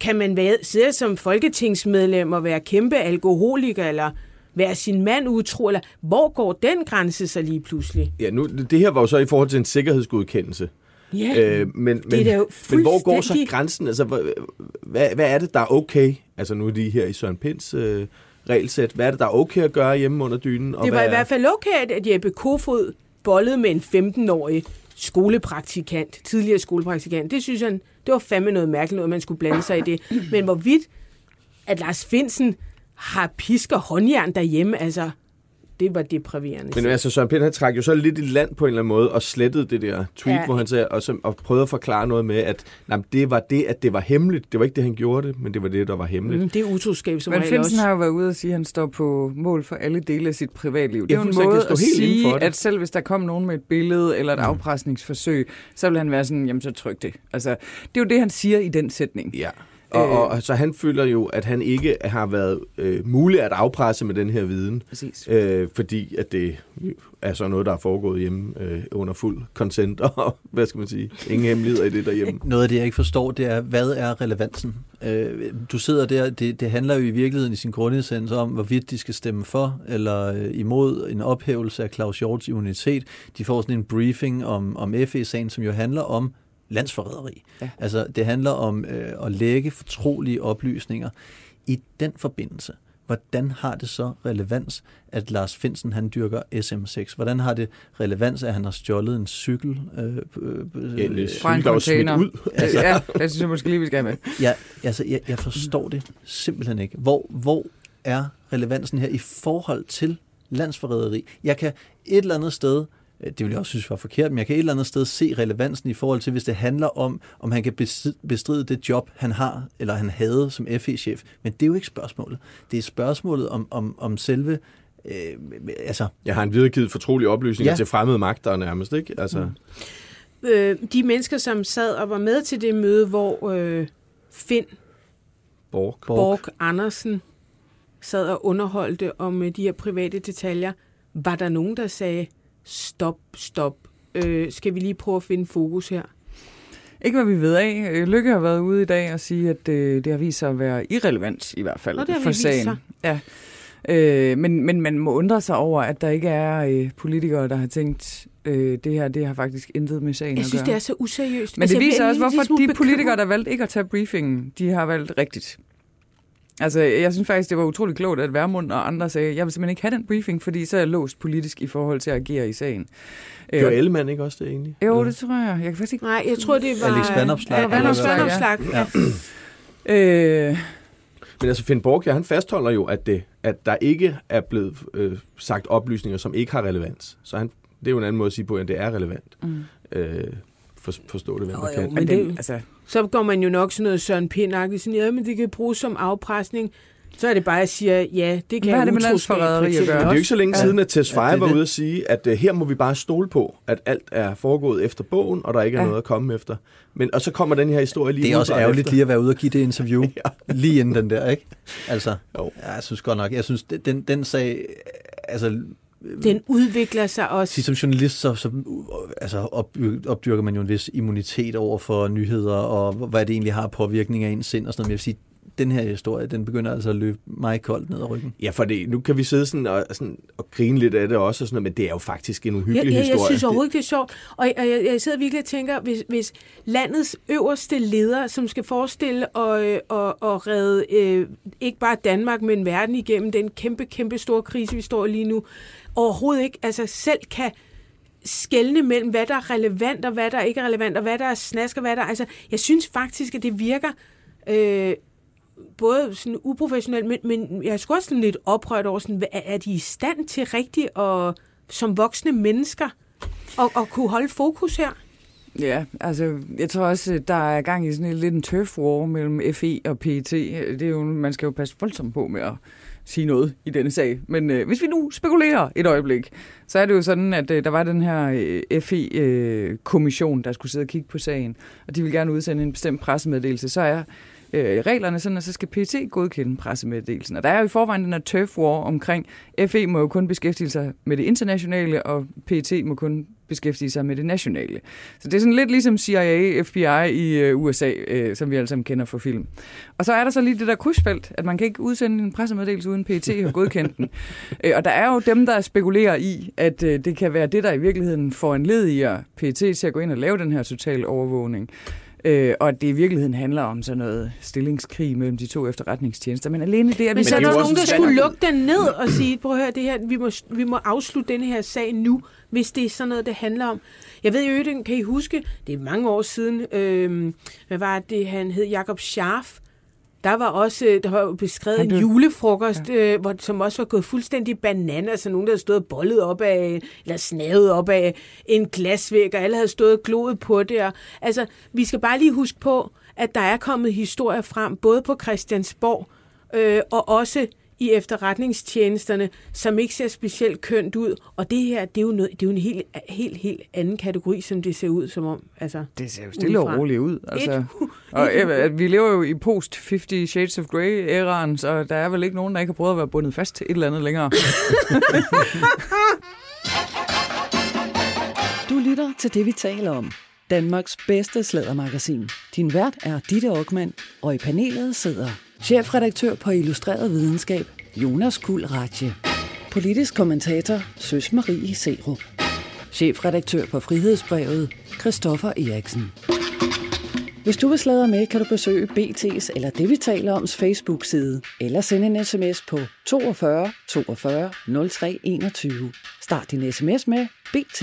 Kan man være, sidde som folketingsmedlem og være kæmpe alkoholiker, eller være sin mand utro, eller hvor går den grænse så lige pludselig? Ja, nu, det her var jo så i forhold til en sikkerhedsgodkendelse. Ja, Øh, men, men, er da jo men hvor går så grænsen? Altså, hvad, hvad, hvad er det, der er okay? Altså, nu er de her i Søren Pinds øh, regelsæt. Hvad er det, der er okay at gøre hjemme under dynen? Og det var hvad i hvert fald okay, at Jeppe Kofod bollede med en 15-årig skolepraktikant, tidligere skolepraktikant. Det synes han, det var fandme noget mærkeligt noget, man skulle blande sig i det. Men hvorvidt, at Lars Finsen har pisker håndjern derhjemme, altså, det var depriverende. Men altså, Søren Pind, han trak jo så lidt i land på en eller anden måde, og slettede det der tweet, Ja. hvor han sagde, og, så, og prøvede at forklare noget med, at nej, det var det, at det var hemmeligt. Det var ikke det, han gjorde det, men det var det, der var hemmeligt. Mm, det er utroskab som Men Finsen også. har jo været ude og sige, at han står på mål for alle dele af sit privatliv. Det er jo en måde Stå at sige, at selv hvis der kom nogen med et billede eller et afpresningsforsøg, så vil han være sådan, jamen så tryk det. Altså, det er jo det, han siger i den sætning. Ja. Og, Øh. og, og så han føler jo, at han ikke har været øh, mulig at afpresse med den her viden, Præcis. øh, fordi at det er så noget, der er foregået hjemme øh, under fuld consent, og <laughs> hvad skal man sige, ingen hemmeligheder i det derhjemme. <laughs> Noget af det, jeg ikke forstår, det er, hvad er relevansen? Øh, du sidder der, det, det handler jo i virkeligheden i sin grundessens om, hvorvidt de skal stemme for eller øh, imod en ophævelse af Claus Hjorts immunitet. De får sådan en briefing om, om FE-sagen, som jo handler om landsforræderi. Ja. Altså, det handler om øh, at lægge fortrolige oplysninger. I den forbindelse, hvordan har det så relevans, at Lars Finsen han dyrker SM6? Hvordan har det relevans, at han har stjålet en cykel? Øh, øh, øh, Ja, en Fra en cykel, der var smidt container. ud. Altså, ja, det synes jeg måske lige, vi skal have med. Jeg, altså, jeg, jeg forstår det simpelthen ikke. Hvor, hvor er relevansen her i forhold til landsforræderi? Jeg kan et eller andet sted, øh, det vil jeg også synes var forkert, men jeg kan et eller andet sted se relevansen i forhold til, hvis det handler om, om han kan bestride- det job, han har, eller han havde som FE-chef. Men det er jo ikke spørgsmålet. Det er spørgsmålet om, om, om selve... Øh, altså, Jeg har en videregivet fortrolige oplysninger Ja. ja. til fremmede magter nærmest, ikke? Altså, mm. Øh, de mennesker, som sad og var med til det møde, hvor øh, Finn Borg. Borg. Borg Andersen sad og underholdte om øh, de her private detaljer, var der nogen, der sagde, stop, stop, øh, skal vi lige prøve at finde fokus her? Ikke hvad vi ved af. Øh, Lykke har været ude i dag og sige, at øh, det har vist sig at være irrelevant i hvert fald Nå, det har for sagen. sig. Ja. Øh, men, men man må undre sig over, at der ikke er øh, politikere, der har tænkt, øh, det her det har faktisk intet med sagen Jeg at synes, gøre. det er så useriøst. Men Altså, det viser også, hvorfor de politikere, der valgte ikke at tage briefingen, de har valgt rigtigt. Altså, jeg synes faktisk, det var utrolig klogt, at Værmund og andre sagde, jeg vil simpelthen ikke have den briefing, fordi så er jeg låst politisk i forhold til at agere i sagen. Øh, Gør Ellemann ikke også det egentlig? Jo, det tror jeg. Jeg kan faktisk ikke... Nej, jeg tror, det var... Alex. Ja, Vanopslagh, Eller hvad? Vanopslagh, ja. <clears throat> Øh, Men altså, Finn Borg, ja, han fastholder jo, at, det, at der ikke er blevet øh, sagt oplysninger, som ikke har relevans. Så han, det er jo en anden måde at sige på, at det er relevant. mm. Øh, for, forstå det, hvem Jo, der jo, kan. Men det- altså, Så går man jo nok sådan noget Søren Pind-agtigt, sådan, ja, men det kan bruges som afpresning. Så er det bare, at jeg siger, ja, det kan Hvad har det med landsforræderi for at gøre? Men det er jo ikke så længe Ja. ja. siden, at Tess Ja, Feje er var ude at sige, at uh, her må vi bare stole på, at alt er foregået efter bogen, og der ikke er Ja. noget at komme efter. Men, og så kommer den her historie lige det er også ærgerligt efter. lige at være ude og give det interview, <laughs> Ja. lige inden den der, ikke? Altså, Jo. Ja, jeg synes godt nok, jeg synes, den, den sag, altså, Den udvikler sig også. Sige, som journalist, så, så øh, altså, op, opdyrker man jo en vis immunitet over for nyheder, og hvad det egentlig har påvirkning af ens sind og sådan noget. Men jeg vil sige, den her historie, den begynder altså at løbe mig koldt ned ad ryggen. Ja, for det, nu kan vi sidde sådan og, sådan og grine lidt af det også, og sådan noget, men det er jo faktisk en uhyggelig ja, ja, historie. Jeg synes overhovedet, det er sjovt. Og, og jeg, jeg sidder virkelig og tænker, hvis, hvis landets øverste leder, som skal forestille og, og, og redde øh, ikke bare Danmark, men verden igennem den kæmpe, kæmpe store krise, vi står i lige nu, overhovedet ikke altså selv kan skælne mellem, hvad der er relevant, og hvad der ikke er relevant, og hvad der er snask, og hvad der er... Altså, jeg synes faktisk, at det virker... Øh, både sådan uprofessionelt, men, men jeg er sgu også sådan lidt oprørt over, sådan, er, er de i stand til rigtigt og som voksne mennesker at, at kunne holde fokus her? Ja, altså jeg tror også, der er gang i sådan en lidt en turf war mellem FE og PET. Det er jo, man skal jo passe voldsomt på med at sige noget i denne sag. Men øh, hvis vi nu spekulerer et øjeblik, så er det jo sådan, at øh, der var den her øh, FE-kommission, øh, der skulle sidde og kigge på sagen, og de vil gerne udsende en bestemt pressemeddelelse. Så er øh, reglerne sådan, at så skal PT godkende pressemeddelelsen. Og der er jo i forvejen den her turf war omkring, FE må jo kun beskæftige sig med det internationale, og PT må kun beskæftige sig med det nationale. Så det er sådan lidt ligesom CIA, FBI i øh, USA, øh, som vi alle sammen kender fra film. Og så er der så lige det der krydsfelt, at man kan ikke udsende en pressemeddelelse uden PT har godkendt den. <laughs> øh, og der er jo dem, der spekulerer i, at øh, det kan være det, der i virkeligheden får en led i PT til at gå ind og lave den her total overvågning. Øh, og at det i virkeligheden handler om sådan noget stillingskrig mellem de to efterretningstjenester. Men alene det, at Men vi... så er er der nogen, der skulle lukke den ned og sige, prøv at høre, det her, vi, må, vi må afslutte denne her sag nu, hvis det er sådan noget, det handler om. Jeg ved jo, ikke, kan I huske, det er mange år siden, øh, hvad var det, han hed, Jakob Scharf, der var også øh, der var jo beskrevet en julefrokost, ja. øh, hvor, som også var gået fuldstændig bananer, så nogen, der havde stået bollet op af, eller snavet op af en glasvæg, og alle havde stået og gloet på det. Og, altså, vi skal bare lige huske på, at der er kommet historier frem, både på Christiansborg, øh, og også i efterretningstjenesterne, som ikke ser specielt kønt ud. Og det her, det er jo, noget, det er jo en helt, helt, helt anden kategori, som det ser ud som om. Altså, Det ser jo stille og udefra. roligt ud. Altså. et, Og øh, at vi lever jo i post 50 Shades of Grey-æraen, så der er vel ikke nogen, der ikke har prøvet at være bundet fast til et eller andet længere. <laughs> Du lytter til det, vi taler om. Danmarks bedste slædermagasin. Din vært er Ditte Aukmann, og i panelet sidder chefredaktør på Illustreret Videnskab, Jonas Kuld Ratje. Politisk kommentator, Søs Marie Serup. Chefredaktør på Frihedsbrevet, Christoffer Eriksen. Hvis du vil sladre med, kan du besøge BT's eller det, vi taler oms Facebook-side, eller sende en sms på 42 42 03 21. Start din sms med BT.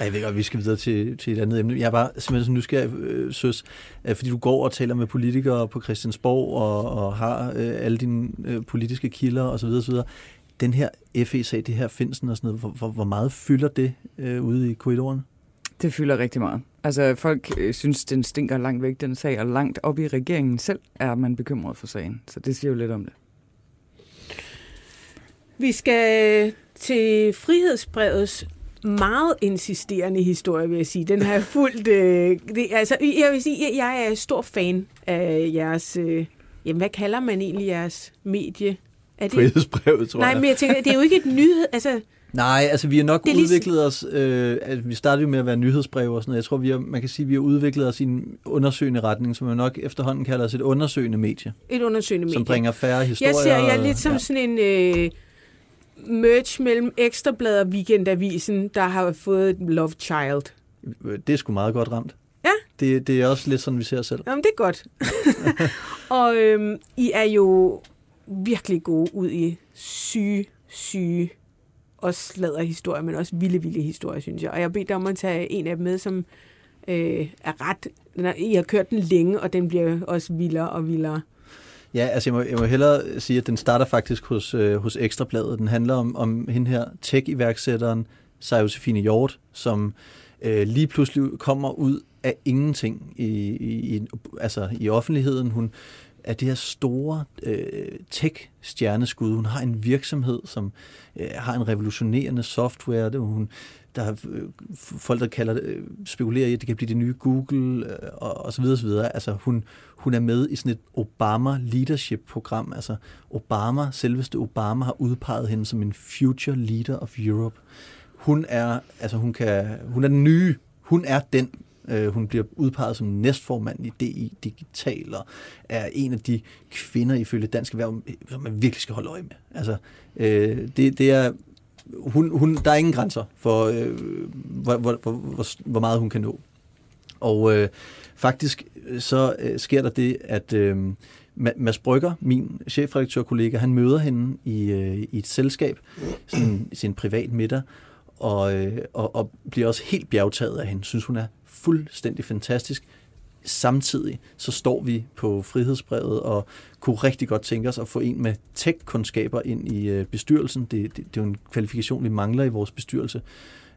Ja, jeg ved godt, vi skal videre til, til et andet emne. Jeg er bare simpelthen så nysgerrig, øh, søs, øh, fordi du går og taler med politikere på Christiansborg og, og har øh, alle dine øh, politiske kilder osv. osv. Den her FE-sag, det her Finsen og sådan noget, hvor, hvor, hvor meget fylder det øh, ude i korridoren? Det fylder rigtig meget. Altså, folk øh, synes, den stinker langt væk, den sag, og langt op i regeringen selv er man bekymret for sagen. Så det siger jo lidt om det. Vi skal til Frihedsbrevets meget insisterende historie, vil jeg sige. Den har jeg fulgt... Øh, det, altså, jeg vil sige, jeg, jeg er stor fan af jeres... Øh, jamen, hvad kalder man egentlig jeres medie? Er det, Frihedsbrevet, tror nej, jeg. men jeg tænker, det er jo ikke et nyhed... Altså, Nej, altså vi har nok Det lige- udviklet os, øh, altså, vi startede jo med at være nyhedsbrev og sådan noget. Jeg tror, vi har, man kan sige, at vi har udviklet os i en undersøgende retning, som jo nok efterhånden kalder os et undersøgende medie, et undersøgende medie. som bringer færre historier. Jeg ser jeg lidt som ja. sådan en øh, merge mellem Ekstrablad og Weekendavisen, der har fået et love child. Det er sgu meget godt ramt. Ja. Det, det er også lidt sådan, vi ser os selv. Jamen, det er godt. <laughs> og øhm, I er jo virkelig gode ud i syge, syge og sladder historier, men også vilde, vilde historier, synes jeg. Og jeg bedt dig om at tage en af dem med, som øh, er ret... Den er, I har kørt den længe, og den bliver også vildere og vildere. Ja, altså jeg må, jeg må hellere sige, at den starter faktisk hos, øh, hos Ekstrabladet. Den handler om, om hende her tech-iværksætteren, Sarah Josefine Hjort, som øh, lige pludselig kommer ud af ingenting i, i, i, altså i offentligheden. Hun af det her store øh, tech-stjerneskud. Hun har en virksomhed, som øh, har en revolutionerende software. Det, hun, der er øh, folk, der kalder det, øh, spekulerer i, at det kan blive det nye Google, øh, og, og så videre, så videre. Altså, hun, hun er med i sådan et Obama leadership-program. Altså, Obama, selveste Obama, har udpeget hende som en future leader of Europe. Hun er, altså, hun kan, hun er den nye, hun er den Øh, hun bliver udpeget som næstformand i DI Digital, og er en af de kvinder ifølge Dansk Erhverv, som man virkelig skal holde øje med. Altså, øh, det, det er, hun, hun, der er ingen grænser for, øh, hvor, hvor, hvor, hvor, hvor meget hun kan nå. Og øh, faktisk øh, så øh, sker der det, at øh, Mads Brygger, min chefredaktørkollega, han møder hende i, øh, i et selskab, sådan, i sin privat middag, og, øh, og, og bliver også helt bjergtaget af hende. Synes, hun er fuldstændig fantastisk. Samtidig så står vi på frihedsbrevet og kunne rigtig godt tænke os at få en med tech-kundskaber ind i øh, bestyrelsen. Det, det, det er jo en kvalifikation, vi mangler i vores bestyrelse.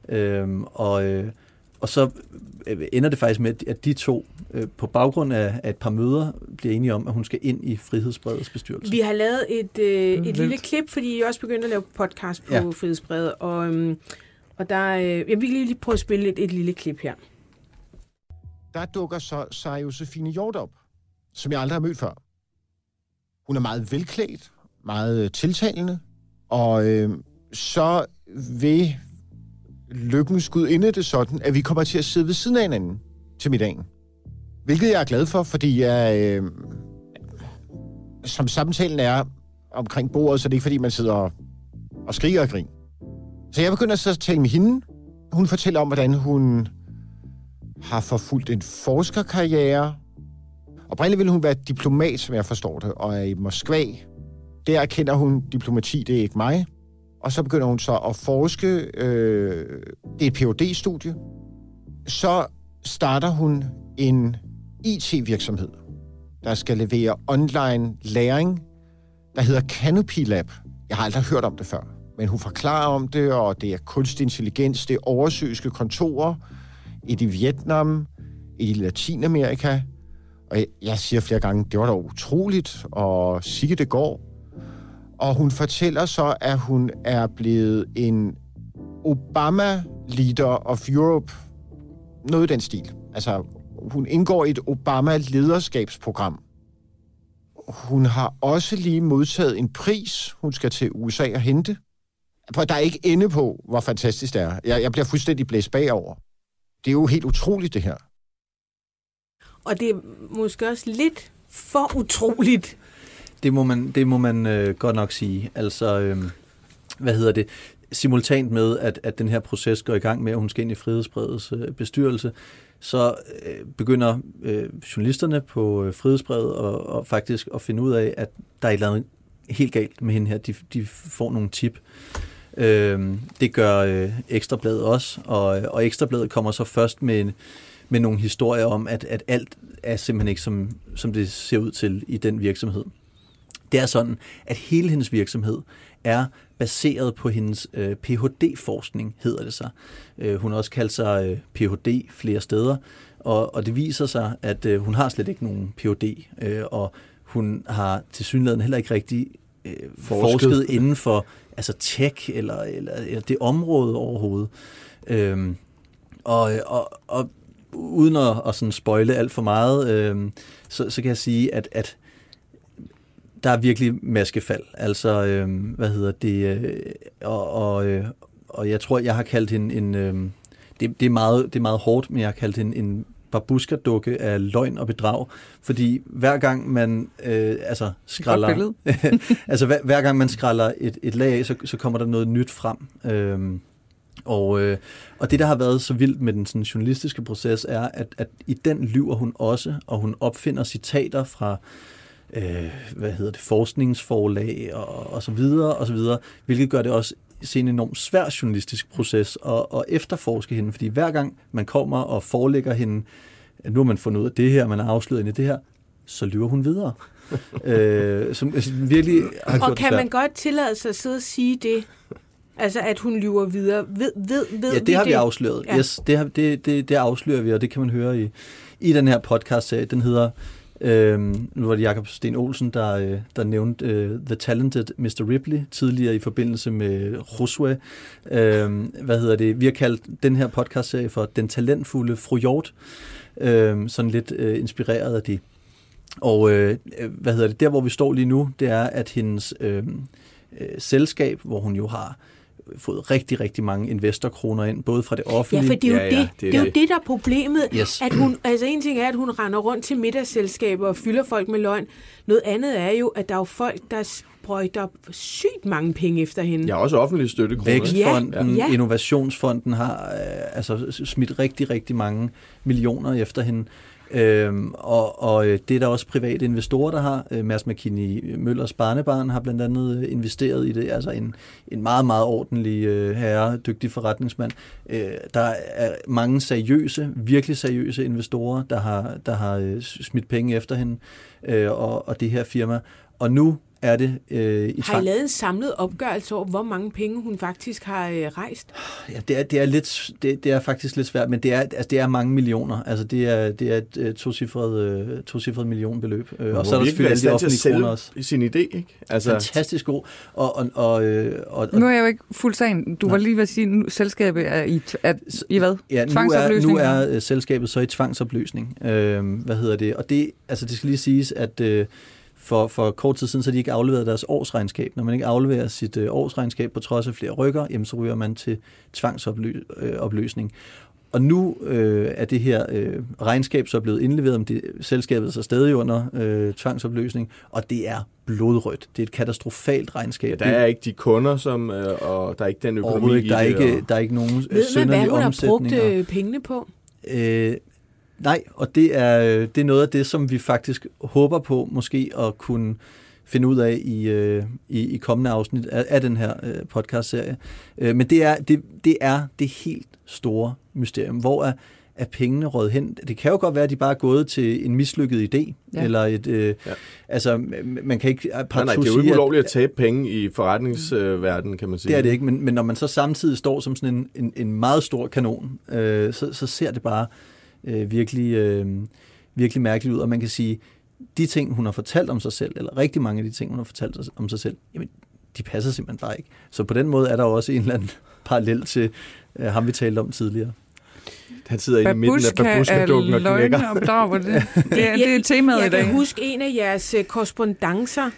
Øhm, og, øh, og så øh, ender det faktisk med, at de to øh, på baggrund af, af et par møder bliver enige om, at hun skal ind i Frihedsbredets bestyrelse. Vi har lavet et, øh, et lille klip, fordi I også begyndt at lave podcast på ja. Frihedsbredet, og, øhm, og der, øh, jeg vil lige prøve at spille et, et lille klip her der dukker så sig Josefine Hjort op, som jeg aldrig har mødt før. Hun er meget velklædt, meget øh, tiltalende, og øh, så vil lykkens gudinde det sådan, at vi kommer til at sidde ved siden af hinanden til middagen. Hvilket jeg er glad for, fordi jeg, øh, som samtalen er omkring bordet, så det er ikke fordi, man sidder og, og skriger og griner. Så jeg begynder så at tale med hende. Hun fortæller om, hvordan hun har forfulgt en forskerkarriere. Oprindeligt ville hun være diplomat, som jeg forstår det, og er i Moskva. Der erkender hun, diplomati, det er ikke mig. Og så begynder hun så at forske. Øh, det er et phd studie Så starter hun en IT-virksomhed, der skal levere online læring, der hedder Canopy Lab. Jeg har aldrig hørt om det før, men hun forklarer om det, og det er kunstig intelligens, det er oversøiske kontorer, et i Vietnam, et i Latinamerika. Og jeg, jeg siger flere gange, det var da utroligt, og sikkert det går. Og hun fortæller så, at hun er blevet en Obama Leader of Europe. Noget i den stil. Altså, hun indgår i et Obama-lederskabsprogram. Hun har også lige modtaget en pris, hun skal til USA og hente. For der er ikke ende på, hvor fantastisk det er. Jeg, jeg bliver fuldstændig blæst bagover. Det er jo helt utroligt, det her. Og det er måske også lidt for utroligt. Det må man, det må man øh, godt nok sige. Altså, øh, hvad hedder det? Simultant med, at, at den her proces går i gang med, at hun skal ind i Frihedsbredets øh, bestyrelse, så øh, begynder øh, journalisterne på øh, Frihedsbredet og, og faktisk at finde ud af, at der er et eller andet helt galt med hende her. De, de får nogle tip. Øh, det gør øh, Ekstrabladet også, og, og Ekstrabladet kommer så først med, med nogle historier om, at, at alt er simpelthen ikke, som, som det ser ud til i den virksomhed. Det er sådan, at hele hendes virksomhed er baseret på hendes øh, Ph.D.-forskning, hedder det sig. Øh, hun har også kaldt sig øh, Ph.D. flere steder, og, og det viser sig, at øh, hun har slet ikke nogen Ph.D., øh, og hun har til synligheden heller ikke rigtig øh, forsket. forsket inden for altså tech eller, eller, eller det område overhovedet. Øhm, og, og, og uden at, at sådan spoile alt for meget, øhm, så, så kan jeg sige, at, at der er virkelig maskefald. Altså, øhm, hvad hedder det? Øh, og, og, øh, og jeg tror, jeg har kaldt hende en... Øh, det, det, er meget, det er meget hårdt, men jeg har kaldt hende en babuska-dukke af løgn og bedrag, fordi hver gang man øh, altså skralder, <laughs> altså hver, hver gang man skralder et, et lag af, så, så kommer der noget nyt frem. Øhm, og, øh, og det, der har været så vildt med den sådan, journalistiske proces, er, at, at i den lyver hun også, og hun opfinder citater fra øh, hvad hedder det, forskningsforlag og, og så videre, og så videre, hvilket gør det også se en enormt svær journalistisk proces at, at efterforske hende, fordi hver gang man kommer og forelægger hende, nu har man fundet ud af det her, man har afsløret hende det her, så lyver hun videre. <laughs> øh, som altså, virkelig har og kan man godt tillade sig at sidde og sige det? Altså, at hun lyver videre. Ved, ved, ved ja, det vi har vi afsløret. Ja. Yes, det, har, det, det, det afslører vi, og det kan man høre i, i den her podcast-serie. Den hedder Øhm, nu var det Jakob Sten Olsen, der, øh, der nævnte øh, The Talented Mr. Ripley tidligere i forbindelse med Josué. Øhm, hvad hedder det? Vi har kaldt den her podcastserie for Den talentfulde fru Hjort, øhm, sådan lidt øh, inspireret af det. Og øh, hvad hedder det? Der, hvor vi står lige nu, det er, at hendes øh, øh, selskab, hvor hun jo har fået rigtig, rigtig mange investorkroner ind, både fra det Ja, offentlige. for det er jo, Ja, det, ja, det, det er det, er jo det. der er problemet. Yes. At hun, altså en ting er, at hun render rundt til middagsselskaber og fylder folk med løgn. Noget andet er jo, at der er jo folk, der sprøjter sygt mange penge efter hende. Jeg har også offentlig støttekroner. Vækstfonden, Ja, ja. Innovationsfonden har øh, altså smidt rigtig, rigtig mange millioner efter hende. Øhm, og, og øh, det er der også private investorer, der har. Øh, Mads McKinney Møllers barnebarn har blandt andet øh, investeret i det. Altså en, en meget, meget ordentlig øh, herre, dygtig forretningsmand. Øh, der er mange seriøse, virkelig seriøse investorer, der har, der har øh, smidt penge efter hende øh, og, og det her firma. Og nu er det øh, i Har I lavet en samlet opgørelse over, hvor mange penge hun faktisk har øh, rejst? Ja, det er, det er, lidt, det, det er faktisk lidt svært, men det er, altså, det er mange millioner. Altså, det er, det er et øh, tocifret, øh, tocifret millionbeløb. Øh, og så er der selvfølgelig alle de offentlige kroner også. sin idé, ikke? Altså, Fantastisk god. Og, og, og, øh, og, og Nu er jeg jo ikke fuld sagen. Du var lige ved at sige, at selskabet er i, at, i hvad? Ja, nu er, Tvangsopløsning? nu er øh, selskabet så i tvangsopløsning. Øh, hvad hedder det? Og det, altså, det skal lige siges, at øh, for, for kort tid siden, så de ikke afleveret deres årsregnskab. Når man ikke afleverer sit øh, årsregnskab på trods af flere rykker, jamen, så ryger man til tvangsopløsning. Og nu øh, er det her øh, regnskab så blevet indleveret, men det, selskabet er så stadig under øh, tvangsopløsning, og det er blodrødt. Det er et katastrofalt regnskab. ja, der er ikke de kunder, som, øh, og der er ikke den økonomi ikke. Der er ikke, der er ikke nogen Ved man, hvad hun har brugt øh, pengene på? Øh, nej, og det er, øh, det er noget af det, som vi faktisk håber på måske at kunne finde ud af i, øh, i, i kommende afsnit af, af den her øh, podcast-serie. Øh, men det er, det, det er det helt store mysterium. Hvor er, er pengene råd hen? Det kan jo godt være, at de bare er gået til en mislykket idé, Ja. eller et... Øh, Ja. Altså, man kan ikke Nej, nej, det er jo sige, ikke at- ulovligt at tabe penge i forretningsverdenen, kan man sige. det er det ikke, men, men når man så samtidig står som sådan en, en, en meget stor kanon, øh, så, så ser det bare øh, virkelig, øh, virkelig mærkeligt ud. Og man kan sige, de ting, hun har fortalt om sig selv, eller rigtig mange af de ting, hun har fortalt om sig selv, jamen, de passer simpelthen bare ikke. Så på den måde er der også en eller anden <laughs> parallel til øh, ham, vi talte om tidligere. Han sidder inde i midten af Babushka babushka-dukken og knækker. bedrager. Det, <laughs> det, er, det er temaet jeg i dag. kan huske en af jeres øh, korrespondancer,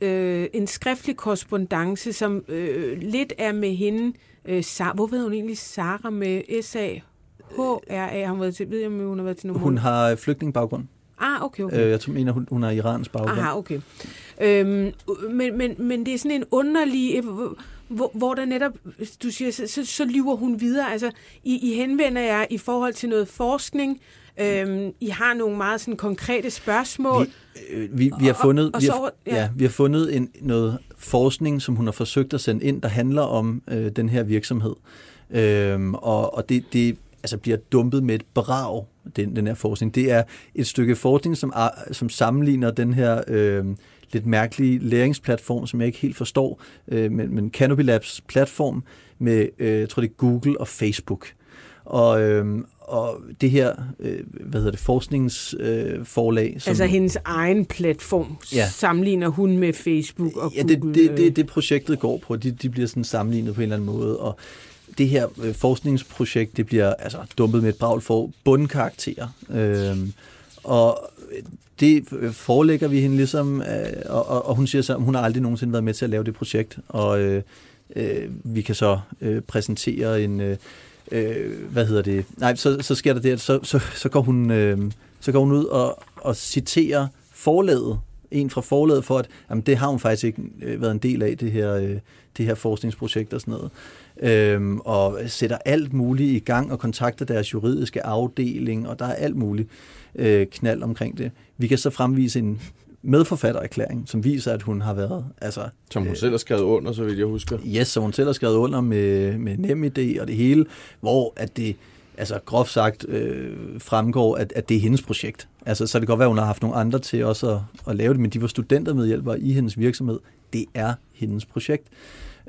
øh, en skriftlig korrespondance, som øh, lidt er med hende. Øh, Sa- hvor ved hun egentlig Sara med S-A? H-R-A, har hun været til, ved jeg, om hun har været til nogle Hun har flygtningbaggrund. Ah, okay, okay. Øh, jeg tror, mener, hun, hun har Irans baggrund. Aha, okay. Øhm, men, men, men det er sådan en underlig, øh, hvor, hvor der netop, du siger, så, så, så lyver hun videre. Altså, I, I henvender jer i forhold til noget forskning. Øhm, I har nogle meget sådan konkrete spørgsmål. Vi, øh, vi, vi har Og- fundet, og vi så har, ja. ja. vi har fundet en, noget forskning, som hun har forsøgt at sende ind, der handler om øh, den her virksomhed. Øhm, og og det, det altså bliver dumpet med et brag, den, den her forskning. Det er et stykke forskning, som, er, som sammenligner den her øh, lidt mærkelige læringsplatform, som jeg ikke helt forstår, øh, men, men Canopy Labs platform med, øh, jeg tror det er Google og Facebook. Og, øh, og det her, øh, hvad hedder det, forskningsforlag, øh, forlag, som, Altså hendes egen platform Ja. sammenligner hun med Facebook og ja, Google. det, det, det, det projektet går på. De, de bliver sådan sammenlignet på en eller anden måde, og det her øh, forskningsprojekt, det bliver altså dumpet med et brag for bundkarakterer. Øh, og det øh, forelægger vi hende ligesom, øh, og, og, og hun siger så, at hun har aldrig nogensinde været med til at lave det projekt, og øh, øh, vi kan så øh, præsentere en, øh, øh, hvad hedder det, nej, så, så sker der det, at så, så, så, går hun, øh, så går hun ud og, og citerer forlaget, en fra forlaget for, at jamen, det har hun faktisk ikke øh, været en del af, det her, øh, det her forskningsprojekt og sådan noget. Øhm, og sætter alt muligt i gang og kontakter deres juridiske afdeling, og der er alt muligt øh, knald omkring det. Vi kan så fremvise en medforfattererklæring, som viser, at hun har været, altså, Som hun øh, selv har skrevet under, så vidt jeg husker. Yes, som hun selv har skrevet under med, med NemID og det hele, hvor at det altså groft sagt øh, fremgår, at, at det er hendes projekt. Altså, så det kan godt være, at hun har haft nogle andre til også at, at lave det, men de var studentermedhjælpere i hendes virksomhed. Det er hendes projekt.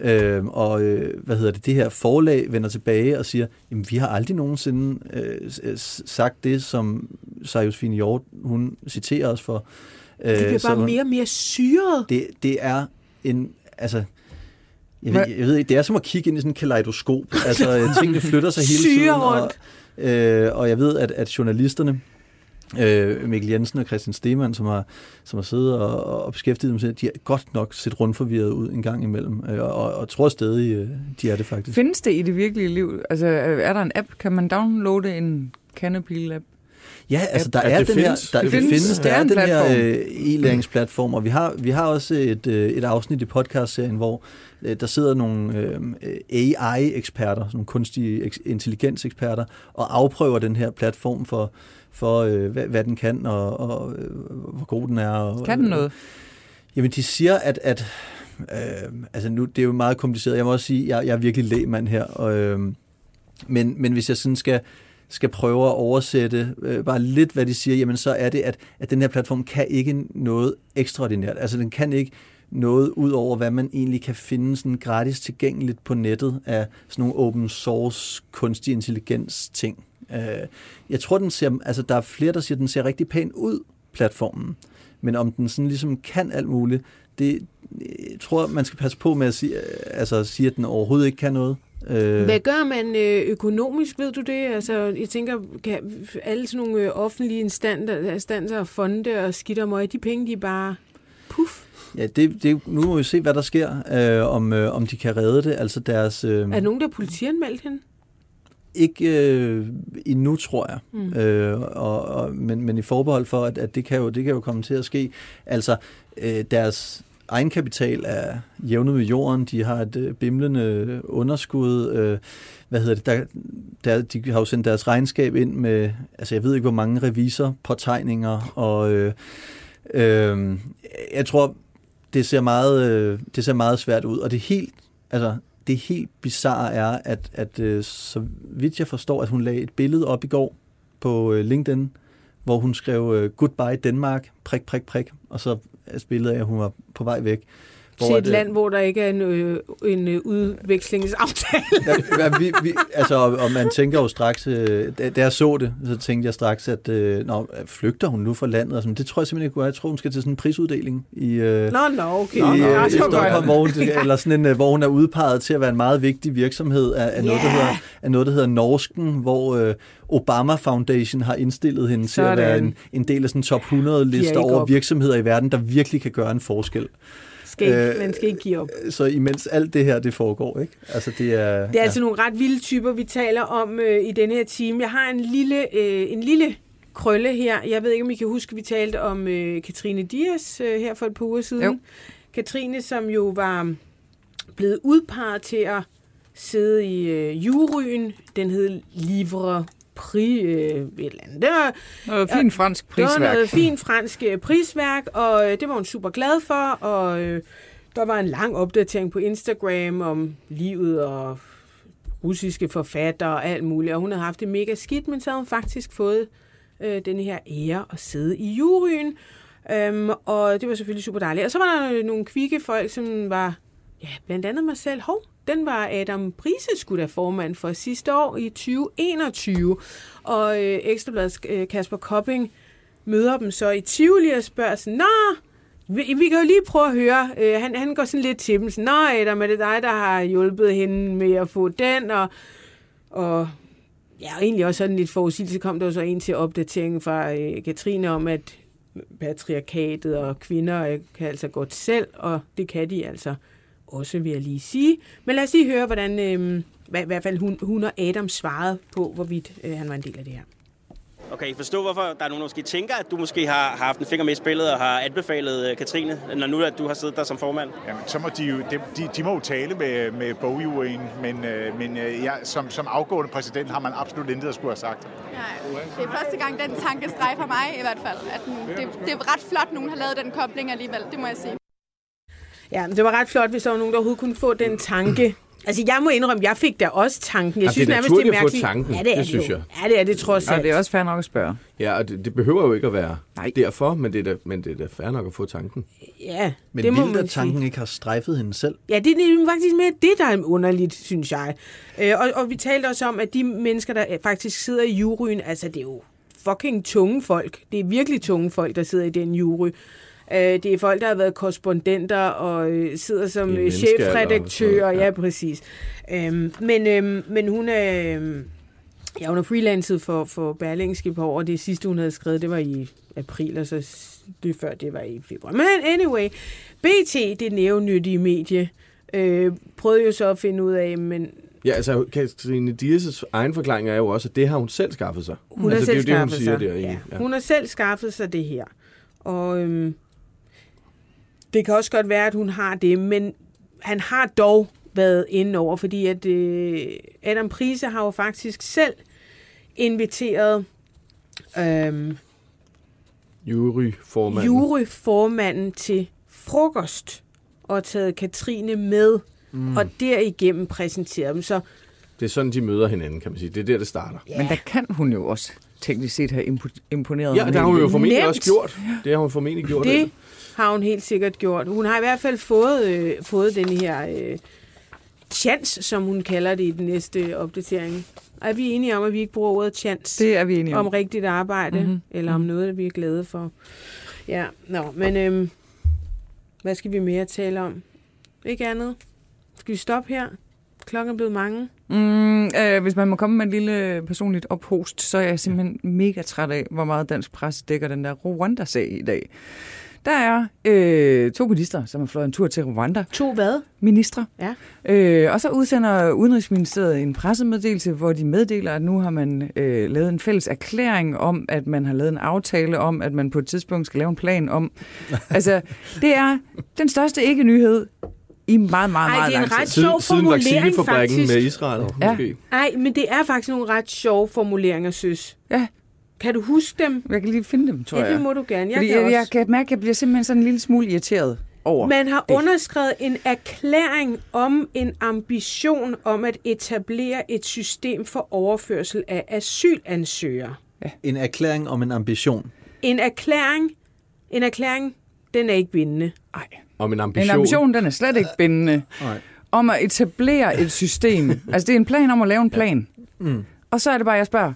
Øh, og øh, hvad hedder det, det her forlag vender tilbage og siger, jamen vi har aldrig nogensinde øh, sagt det, som, Sajusfine Hjort, hun citerer os for. Det bliver Øh, bare hun- mere og mere syret. det, det er en, altså, jeg ved, jeg ved ikke, det er som at kigge ind i sådan en kaleidoskop. Altså, <laughs> øh, tingene flytter sig hele Syre tiden. Og, rundt. øh, og jeg ved, at, at journalisterne, øh, Mikkel Jensen og Christian Stemann, som har, som har siddet og, og beskæftiget dem, selv, de har godt nok set rundforvirret ud en gang imellem, øh, og, og, tror stadig, øh, de er det faktisk. Findes det i det virkelige liv? Altså, er der en app? Kan man downloade en Canopy-app? Ja, altså der At er det den findes. her, der, Det findes. der er er en den her øh, e-læringsplatform, og vi har, vi har også et, øh, et afsnit i podcastserien, hvor øh, der sidder nogle øh, AI-eksperter, nogle kunstige eks- intelligens-eksperter, og afprøver den her platform for, for øh, hvad, hvad den kan, og, og øh, hvor god den er. Og, Kan den noget? Jamen, de siger, at, at øh, altså nu, det er jo meget kompliceret. Jeg må også sige, jeg, jeg er virkelig lægmand her. Og, øh, men, men hvis jeg sådan skal, skal prøve at oversætte øh, bare lidt, hvad de siger, jamen så er det, at, at den her platform kan ikke noget ekstraordinært. Altså den kan ikke noget ud over, hvad man egentlig kan finde sådan gratis tilgængeligt på nettet af sådan nogle open source kunstig intelligens ting. Øh, jeg tror, den ser, altså der er flere, der siger, at den ser rigtig pæn ud, platformen. Men om den sådan ligesom kan alt muligt, det jeg tror man skal passe på med at sige, altså at sige at den overhovedet ikke kan noget. Øh, Hvad gør man øh, økonomisk, ved du det? Altså, jeg tænker, kan alle sådan nogle øh, offentlige instanser, instanser fonde og skidt og møg, de penge, de bare puff. Ja, det, det, nu må vi se, hvad der sker, øh, om, øh, om de kan redde det. Altså deres... Øh, Er der nogen, der er politianmeldt hende? Ikke øh, endnu, tror jeg. Mm. Øh, og, og, men, men i forbehold for, at, at det, kan jo, det kan jo komme til at ske. Altså, øh, deres egenkapital er jævnet med jorden. De har et øh, bimlende underskud. Øh, hvad hedder det? Der, der, de har jo sendt deres regnskab ind med, altså jeg ved ikke, hvor mange revisorpåtegninger, og øh, øh, jeg tror, det ser meget, øh, det ser meget svært ud, og det er helt, altså det helt bizarre er, at, at øh, så vidt jeg forstår, at hun lagde et billede op i går på øh, LinkedIn, hvor hun skrev øh, Goodbye Danmark, prik, prik, prik, og så er billedet af, at hun var på vej væk. Til et øh, land, hvor der ikke er en, øh, en øh, udvekslingsaftale. Ja, vi, vi, altså, og, man tænker jo straks, øh, da, da jeg så det, så tænkte jeg straks, at øh, nå, flygter hun nu fra landet? Og sådan. Det tror jeg simpelthen ikke, jeg tror, hun skal til sådan en prisuddeling i, øh, Nå, nå, okay. i, Nå, øh, nå, i det var Stockholm, hvor hun, eller sådan en, øh, hvor hun er udpeget til at være en meget vigtig virksomhed af, af, noget, der hedder, af noget, der hedder Norsken, hvor øh, Obama Foundation har indstillet hende til at være Sådan. en, en del af sådan en top 100 Giver liste ikke over op. virksomheder i verden, der virkelig kan gøre en forskel. Skal ikke, Øh, man skal ikke give op. Så imens alt det her, det foregår, ikke? Altså, det er... Det er altså nogle ret vilde typer, vi taler om øh, i denne her time. Jeg har en lille, øh, en lille krølle her. Jeg ved ikke, om I kan huske, at vi talte om øh, Katrine Dias øh, her for et par uger siden. Jo. Katrine, som jo var blevet udpeget til at sidde i øh, juryen. Den hed Livre Prix, øh, et eller andet. Det var, Noget fint fransk det var prisværk. noget fint fransk øh, prisværk, og øh, det var hun super glad for, og øh, der var en lang opdatering på Instagram om livet og russiske forfattere og alt muligt, og hun havde haft det mega skidt, men så havde hun faktisk fået øh, den her ære at sidde i juryen, øhm, og det var selvfølgelig super dejligt. Og så var der nogle kvikke folk, som var, ja, blandt andet mig selv, hov, den var Adam Prise skulle da formand for sidste år i 2021, og øh, Ekstrabladets øh, Kasper Kopping møder dem så i Tivoli og spørger sådan, Nå, vi, vi kan jo lige prøve at høre. Øh, han, han går sådan lidt til dem. Sådan, Nå, Adam, er det dig, der har hjulpet hende med at få den? Og, og ja, og egentlig også sådan lidt forudsigelse kom der jo så en til opdateringen fra øh, Katrine om, at patriarkatet og kvinder øh, kan altså godt selv, og det kan de altså også, vil jeg lige sige. Men lad os lige høre, hvordan øh, hvad, i hvert fald hun, hun og Adam svarede på, hvorvidt øh, han var en del af det her. Okay, jeg forstår, hvorfor der er nogen, der måske tænker, at du måske har, har haft en finger med i spillet og har anbefalet øh, Katrine, når nu at du har siddet der som formand. Jamen, så må de jo, de, de, de må jo tale med, med bogjuryen, men, øh, men øh, jeg, som, som afgående præsident har man absolut intet at skulle have sagt. Nej, det er første gang, den tanke strejfer mig i hvert fald. At den, det, det er ret flot, nogen har lavet den kobling alligevel, det må jeg sige. Ja, men det var ret flot, hvis der var nogen, der overhovedet kunne få den tanke. Altså, jeg må indrømme, jeg fik da også tanken. Jeg Ja, synes det er nærmest, det er naturligt at få mærkeligt. tanken. Ja, det er Det synes jo. jeg. Ja, det er det trods Og alt. det er også fair nok at spørge. Ja, og det, det behøver jo ikke at være Nej. derfor, men det, er da, men det er da fair nok at få tanken. Ja, Men det må man at tanken ikke har strejfet hende selv. Ja, det er faktisk mere det, der er underligt, synes jeg. Øh, og, og vi talte også om, at de mennesker, der faktisk sidder i juryen, altså det er jo fucking tunge folk. Det er virkelig tunge folk, der sidder i den jury. Øh, det er folk, der har været korrespondenter og øh, sidder som øh, menneskealder og chefredaktør. sådan, Ja, ja. præcis. Øhm, men, øhm, men hun er... Øhm, Ja, hun har freelancet for, for Berlingske på og det sidste, hun havde skrevet, det var i april, og så det før, det var i februar. Men anyway, BT, det nævnyttige medie, øh, prøvede jo så at finde ud af, men Ja, altså Katrine Dias' egen forklaring er jo også, at det har hun selv skaffet sig. hun altså, har selv det er jo det, hun siger sig. der ja. Ja. Hun har selv skaffet sig det her. Og øhm, det kan også godt være, at hun har det, men han har dog været inde over, fordi at øh, Adam Prise har jo faktisk selv inviteret øhm, Juryformanden. juryformanden til frokost og taget Katrine med, mm. og derigennem præsenteret dem. Så Det er sådan, de møder hinanden, kan man sige. Det er der, det starter. Ja. Men der kan hun jo også teknisk set have impo- imponeret Ja, det har hun jo formentlig Nemt. også gjort. Det har hun formentlig gjort. det har hun helt sikkert gjort. Hun har i hvert fald fået, øh, fået den her øh, chance, som hun kalder det i den næste opdatering. Er vi enige om, at vi ikke bruger ordet chance Det er vi enige om om. rigtigt arbejde, Mhm. mm-hmm. eller om noget, vi er glade for? Ja, nå, men øhm, hvad skal vi mere tale om? Ikke andet? Skal vi stoppe her? Klokken er blevet mange. Mm, øh, hvis man må komme med en lille personligt ophost, så er jeg simpelthen mega træt af, hvor meget dansk pres dækker den der Rwanda-sag i dag. Der er øh, to minister, som har flået en tur til Rwanda. To hvad? Ministre. Ja. Øh, og så udsender Udenrigsministeriet en pressemeddelelse, hvor de meddeler, at nu har man øh, lavet en fælles erklæring om, at man har lavet en aftale om, at man på et tidspunkt skal lave en plan om. <laughs> altså, det er den største ikke-nyhed i meget, meget, Ej, meget det er en lang ret Siden, sjov siden formulering, vaccinefabrikken faktisk. med Israel, Ja. måske. Nej, men det er faktisk nogle ret sjove formuleringer, søs. Ja. Kan du huske dem? Jeg kan lige finde dem, tror Ja, jeg. det må du gerne. Jeg Fordi kan jeg, jeg kan mærke, at jeg bliver simpelthen sådan en lille smule irriteret over. Man har det. underskrevet en erklæring om en ambition om at etablere et system for overførsel af asylansøgere. En erklæring om en ambition. En erklæring, en erklæring, den er ikke bindende. Ej. Om en En ambition. ambition, den er slet ikke bindende. Nej. Om at etablere et system. <laughs> altså, det er en plan om at lave en plan. Mm. Og så er det bare, jeg spørger,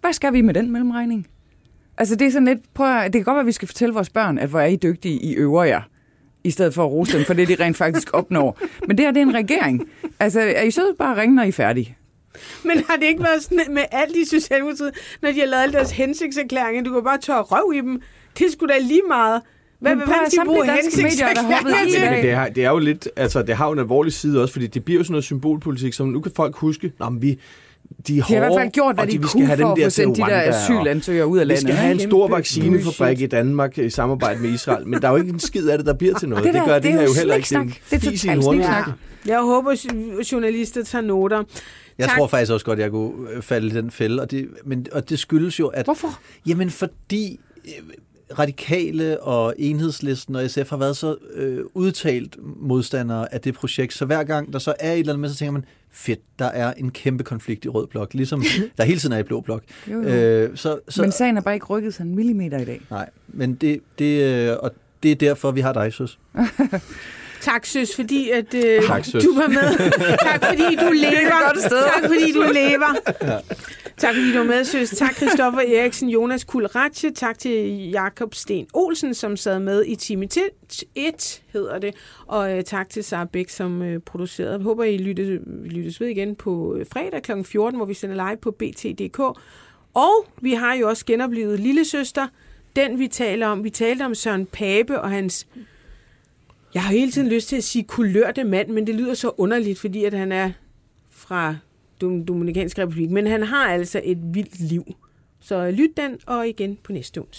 hvad skal vi med den mellemregning? Altså, det er sådan lidt, prøv at, det kan godt være, at vi skal fortælle vores børn, at hvor er I dygtige, I øver jer, i stedet for at rose dem for det, de rent faktisk opnår. Men det her, det er en regering. Altså, er I så bare ringe, når I er færdige? Men har det ikke været sådan med alt i Socialdemokratiet, når de har lavet alle deres hensigtserklæringer? Du kan bare tørre røv i dem. Det er sgu da lige meget. Hvad, at fanden skal bruge hensigtserklæringer til? Men det, er, det er jo lidt, altså det har jo en alvorlig side også, fordi det bliver jo sådan noget symbolpolitik, som nu kan folk huske, Nå, men vi, de er De har i hvert fald gjort, hvad de, vi kunne skal have for den at der få sendt de der asylansøgere ud af Vi landet. skal have en stor vaccinefabrik bullshit. i Danmark i samarbejde med Israel, men der er jo ikke en skid af det, der bliver til noget. det Det, der, gør det det, er her jo heller ikke. Det er fis i en totalt sniksnak. Ja. Jeg håber, at journalister tager noter. Jeg Tak. tror faktisk også godt, jeg kunne øh, falde i den fælde, og det, men, og det skyldes jo, at... Hvorfor? Jamen fordi øh, radikale og enhedslisten og SF har været så øh, udtalt modstandere af det projekt, så hver gang der så er et eller andet med, så tænker man, fedt, der er en kæmpe konflikt i rød blok, ligesom <laughs> der hele tiden er i blå blok. Jo, jo. Øh, så, så, Men sagen er bare ikke rykket sig en millimeter i dag. Nej, men det, det, øh, og det er derfor, vi har dig, søs. <laughs> Tak, søs, fordi at, øh, Tak, søs. du var med. tak, fordi du lever. godt sted. Tak, fordi du lever. Tak, fordi du var med, søs. Tak, Christoffer Eriksen, Jonas Kulratje. Tak til Jakob Sten Olsen, som sad med i time 1, hedder det. Og øh, tak til Sara Bæk, som øh, producerede. Jeg håber, I lyttes, lyttes ved igen på øh, fredag kl. 14, hvor vi sender live på BT.dk. Og vi har jo også genoplevet Lille Søster, den vi taler om. Vi talte om Søren Pape og hans jeg har hele tiden lyst til at sige kulørte mand, men det lyder så underligt, fordi at han er fra Dom- Dominikansk Republik. Men han har altså et vildt liv. Så lyt den, og igen på næste onsdag.